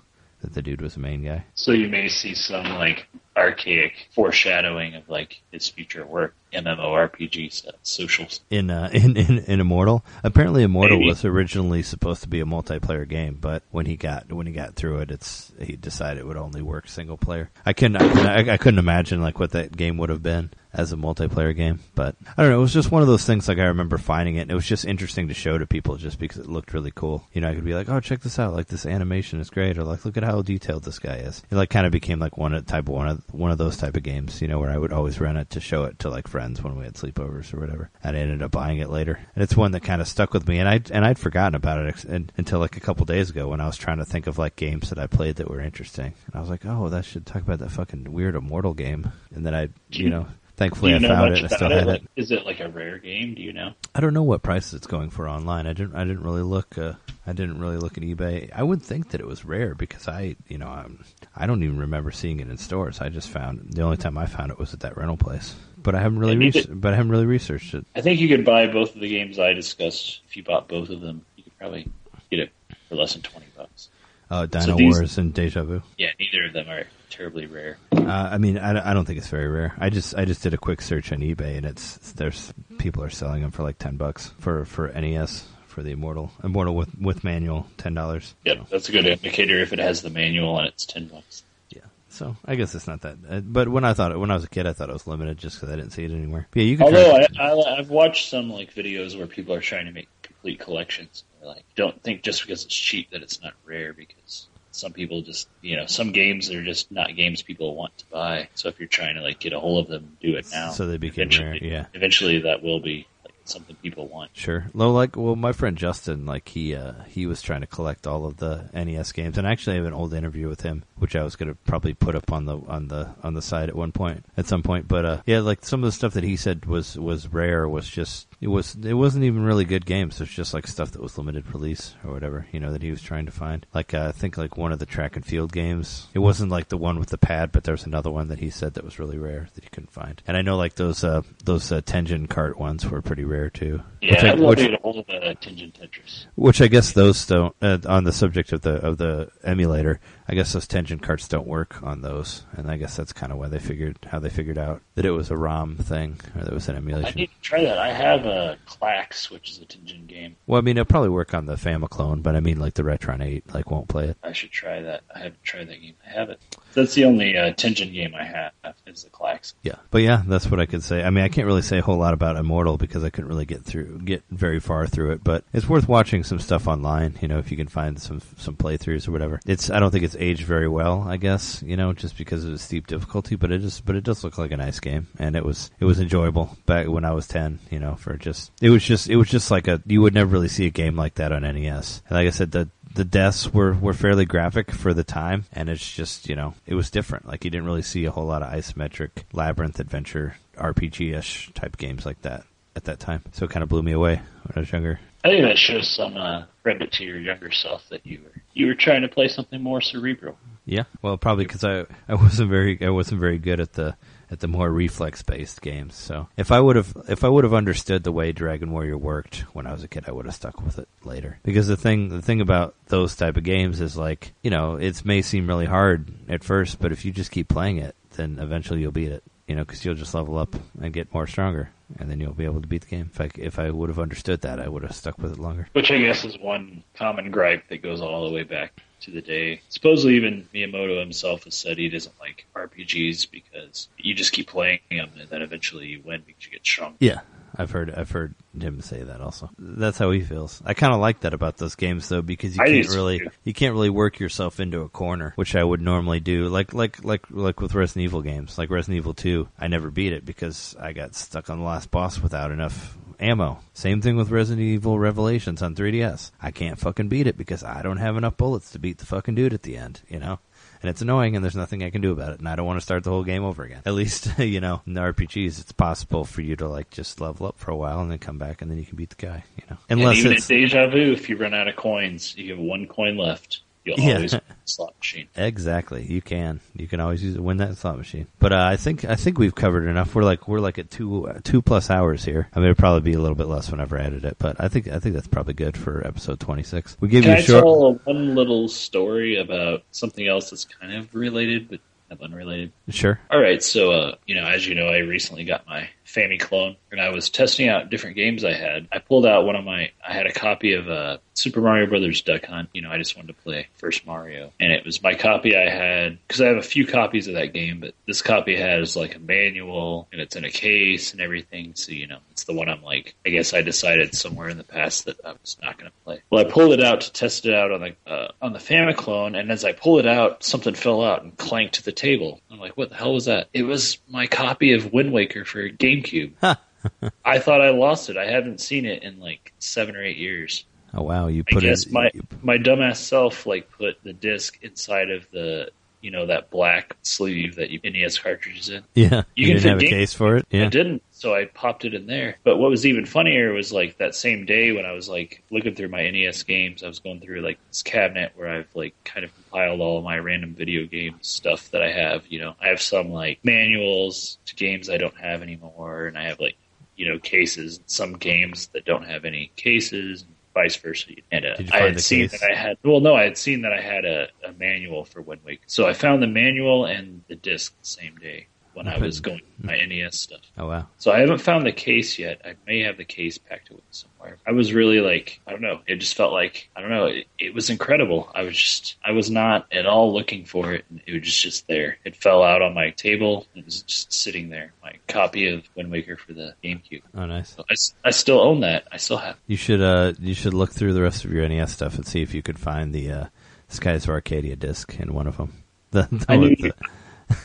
that the dude was the main guy. So you may see some like archaic foreshadowing of like his future work, MMORPG stuff, socials. In, uh, in in in Immortal, apparently Immortal Maybe. was originally supposed to be a multiplayer game, but when he got when he got through it, it's he decided it would only work single player. I couldn't I couldn't, I, I couldn't imagine like what that game would have been as a multiplayer game, but I don't know. It was just one of those things. Like I remember finding it, and it was just interesting to show to people just because it looked really cool. You know, I could be like, "Oh, check this out! Like this animation is great," or like, "Look at how detailed this guy is." It like kind of became like one of type of one of one of those type of games. You know, where I would always rent it to show it to like friends when we had sleepovers or whatever. And I ended up buying it later, and it's one that kind of stuck with me. And I and I'd forgotten about it ex- un- until like a couple days ago when I was trying to think of like games that I played that were interesting. And I was like, "Oh, that should talk about that fucking weird Immortal game." And then I, you know. Do Thankfully, I found it. I still it? had Like, it. is it like a rare game? Do you know? I don't know what prices it's going for online. I didn't. I didn't really look. Uh, I didn't really look at eBay. I would think that it was rare because I, you know, I'm, I don't even remember seeing it in stores. I just found the only time I found it was at that rental place. But I haven't really. Res- but I haven't really researched it. I think you could buy both of the games I discussed. If you bought both of them, you could probably get it for less than twenty bucks. Uh, Dino So these- Wars and Deja Vu. Yeah, neither of them are terribly rare. Uh, I mean, I, I don't think it's very rare. I just I just did a quick search on eBay, and it's there's people are selling them for like ten bucks for for NES for the Immortal Immortal with with manual ten dollars. Yep, that's a good indicator if it has the manual and it's ten bucks. Yeah. So I guess it's not that. Uh, but when I thought it, when I was a kid, I thought it was limited just because I didn't see it anywhere. Yeah, you can. Although I, I, I've watched some like videos where people are trying to make complete collections. Like, don't think just because it's cheap that it's not rare because some people just, you know, some games are just not games people want to buy. So if you're trying to like get a hold of them, do it now. So they become eventually, rare, yeah. Eventually, that will be like something people want. Sure. Well, like, well, my friend Justin, like he uh, he was trying to collect all of the NES games, and actually I actually have an old interview with him, which I was going to probably put up on the on the on the side at one point, at some point. But uh, yeah, like some of the stuff that he said was was rare was just it was it wasn't even really good games. It's just like stuff that was limited release or whatever, you know, that he was trying to find. Like uh, I think like one of the track and field games. It wasn't like the one with the pad, but there was another one that he said that was really rare that he couldn't find. And I know like those uh, those uh, Tengen cart ones were pretty rare too. Yeah, Which I- love which- to get a hold of uh, Tengen Tetris. which I guess those don't. Uh, on the subject of the of the emulator, I guess those Tengen carts don't work on those, and I guess that's kind of why they figured how they figured out that it was a ROM thing or that it was an emulation. I need to try that. I have a Klax, which is a Tengen game. Well, I mean, it'll probably work on the Famiclone, but I mean, like the Retron Eight, like won't play it. I should try that. I haven't tried that game. I have it. That's the only uh, Tengen game I have is the Klax. Yeah, but yeah, that's what I could say. I mean, I can't really say a whole lot about Immortal because I couldn't really get through, get very far through it. But it's worth watching some stuff online. You know, if you can find some some playthroughs or whatever. It's I don't think it's aged very well. I guess you know just because of the steep difficulty, but it is but it does look like a nice game, and it was it was enjoyable back when I was ten. You know, for just it was just it was just like a you would never really see a game like that on NES. And like I said, the the deaths were, were fairly graphic for the time, and it's just, you know, it was different. Like, you didn't really see a whole lot of isometric labyrinth adventure RPG ish type games like that at that time. So it kind of blew me away when I was younger. I think that shows some uh, credit to your younger self that you were you were trying to play something more cerebral. Yeah, well, probably because I I wasn't very I wasn't very good at the at the more reflex based games. So if I would have if I would have understood the way Dragon Warrior worked when I was a kid, I would have stuck with it later. Because the thing the thing about those type of games is like you know it may seem really hard at first, but if you just keep playing it, then eventually you'll beat it. You know, because you'll just level up and get more stronger, and then you'll be able to beat the game. If I if I would have understood that, I would have stuck with it longer. Which I guess is one common gripe that goes all the way back to the day. Supposedly, even Miyamoto himself has said he doesn't like RPGs because you just keep playing them and then eventually you win because you get strong. Yeah, I've heard I've heard him say that also. That's how he feels. I kind of like that about those games though because you I can't really you can't really work yourself into a corner, which I would normally do. Like like like like with Resident Evil games, like Resident Evil 2, I never beat it because I got stuck on the last boss without enough ammo. Same thing with Resident Evil Revelations on 3DS. I can't fucking beat it because I don't have enough bullets to beat the fucking dude at the end, you know? And it's annoying and there's nothing I can do about it and I don't want to start the whole game over again. At least, you know, in the RPGs it's possible for you to like just level up for a while and then come back and then you can beat the guy, you know. And Unless even it's Deja Vu, if you run out of coins, you have one coin left. You'll Yeah. always slot machine. Exactly. You can. You can always use it. Win that slot machine. But uh, I think I think we've covered enough. We're like we're like at two uh, two plus hours here. I mean, it'll probably be a little bit less whenever I edit it, but I think I think that's probably good for episode twenty six. We gave Can you I a short. tell one little story about something else that's kind of related but kind of unrelated? Sure. All right, so uh, you know, as you know, I recently got my Famiclone, and I was testing out different games I had. I pulled out one of my. I had a copy of uh, Super Mario Brothers Duck Hunt. You know, I just wanted to play first Mario, and it was my copy I had because I have a few copies of that game, but this copy has like a manual and it's in a case and everything. So you know, it's the one I'm like. I guess I decided somewhere in the past that I was not going to play. Well, I pulled it out to test it out on the uh, on the Famiclone, and as I pull it out, something fell out and clanked to the table. I'm like, what the hell was that? It was my copy of Wind Waker for GameCube. I thought I lost it. I haven't seen it in like seven or eight years. Oh wow, you I put guess it. my you- my dumbass self like put the disc inside of the you know that black sleeve that you NES cartridges in. yeah, You you, can didn't have a game- case for it. I Yeah. didn't, so I popped it in there. But what was even funnier was like that same day when I was like looking through my NES games, I was going through like this cabinet where I've like kind of compiled all my random video game stuff that I have. You know, I have some like manuals to games I don't have anymore, and I have like you know cases, some games that don't have any cases. Vice versa, and uh, I had seen case? that I had. Well, no, I had seen that I had a, a manual for Wind Waker, so I found the manual and the disc the same day when I was going my NES stuff. Oh wow. So I haven't found the case yet. I may have the case packed away somewhere. I was really like, I don't know. It just felt like, I don't know. It, it was incredible. I was just, I was not at all looking for it. And it was just, just there. It fell out on my table. It was just sitting there. My copy of Wind Waker for the GameCube. Oh nice. So I, I still own that. I still have. You should uh you should look through the rest of your NES stuff and see if you could find the uh, Skies of Arcadia disc in one of them. The, the, I knew the- you-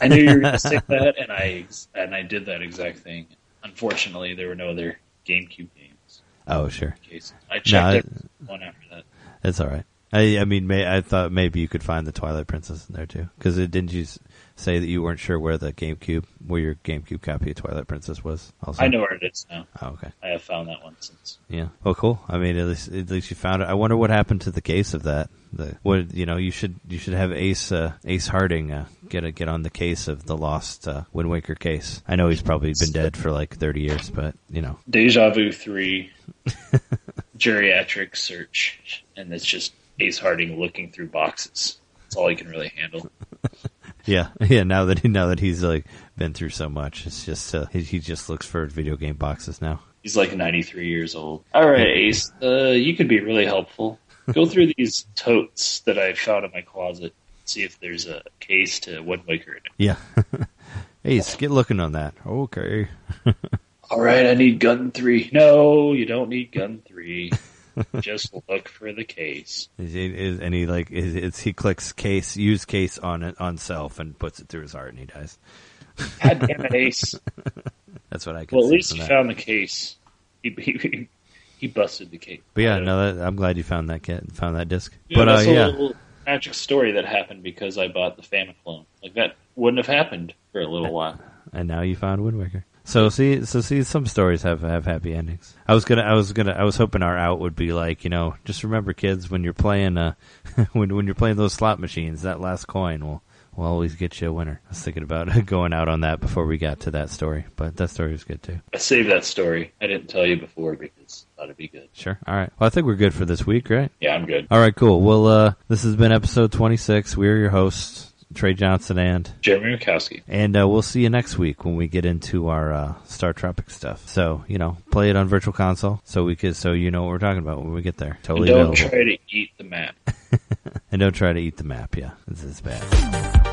I knew you were going to say that, and I and I did that exact thing. Unfortunately, there were no other GameCube games. oh sure, Cases. I checked No, one after that. it's all right. I I mean, may, I thought maybe you could find the Twilight Princess in there too, because didn't you say that you weren't sure where the GameCube, where your GameCube copy of Twilight Princess was? Also, I know where it is now. Oh, okay. I have found that one since. Yeah. Well, cool. I mean, at least at least you found it. I wonder what happened to the case of that. The what you know you should you should have Ace uh, Ace Harding uh, get a, get on the case of the lost uh, Wind Waker case. I know he's probably been dead for like thirty years, but you know. Deja Vu 3, geriatric search, and it's just Ace Harding looking through boxes. That's all he can really handle. Yeah, yeah. Now that he now that he's like been through so much, it's just uh, he, he just looks for video game boxes now. He's like 93 years old. All right, Ace, uh, you could be really helpful. Go through these totes that I found in my closet. See if there's a case to Wind Waker in it. Yeah. Ace, get looking on that. Okay. All right, I need gun three. No, you don't need gun three. Just look for the case. Is, he- is, and he like is, is he clicks case use case on it on self and puts it through his heart and he dies. God damn it, Ace. That's what I can. Well, at least he that. found the case. He, he, he busted the case. But yeah, Uh, no, that, I'm glad you found that kit, found that disc. Yeah, but uh, that's a yeah, little magic story that happened because I bought the Famiclone. Like that wouldn't have happened for a little while. and now you found Wind Waker. So see, so see, some stories have have happy endings. I was gonna, I was gonna, I was hoping our out would be like, you know, just remember, kids, when you're playing, uh, when when you're playing those slot machines, that last coin will will always get you a winner. I was thinking about going out on that before we got to that story, but that story was good too. I saved that story. I didn't tell you before because I thought it'd be good. Sure. All right. Well, I think we're good for this week, right? Yeah, I'm good. All right. Cool. Well, uh, this has been episode 26. We're your hosts, Trey Johnson and Jereme Mikowski. And uh, we'll see you next week when we get into our uh, Star Tropic stuff. So you know, play it on Virtual Console, so we could, so you know what we're talking about when we get there. And Totally don't available. try to eat the map. and don't try to eat the map. Yeah, this is bad.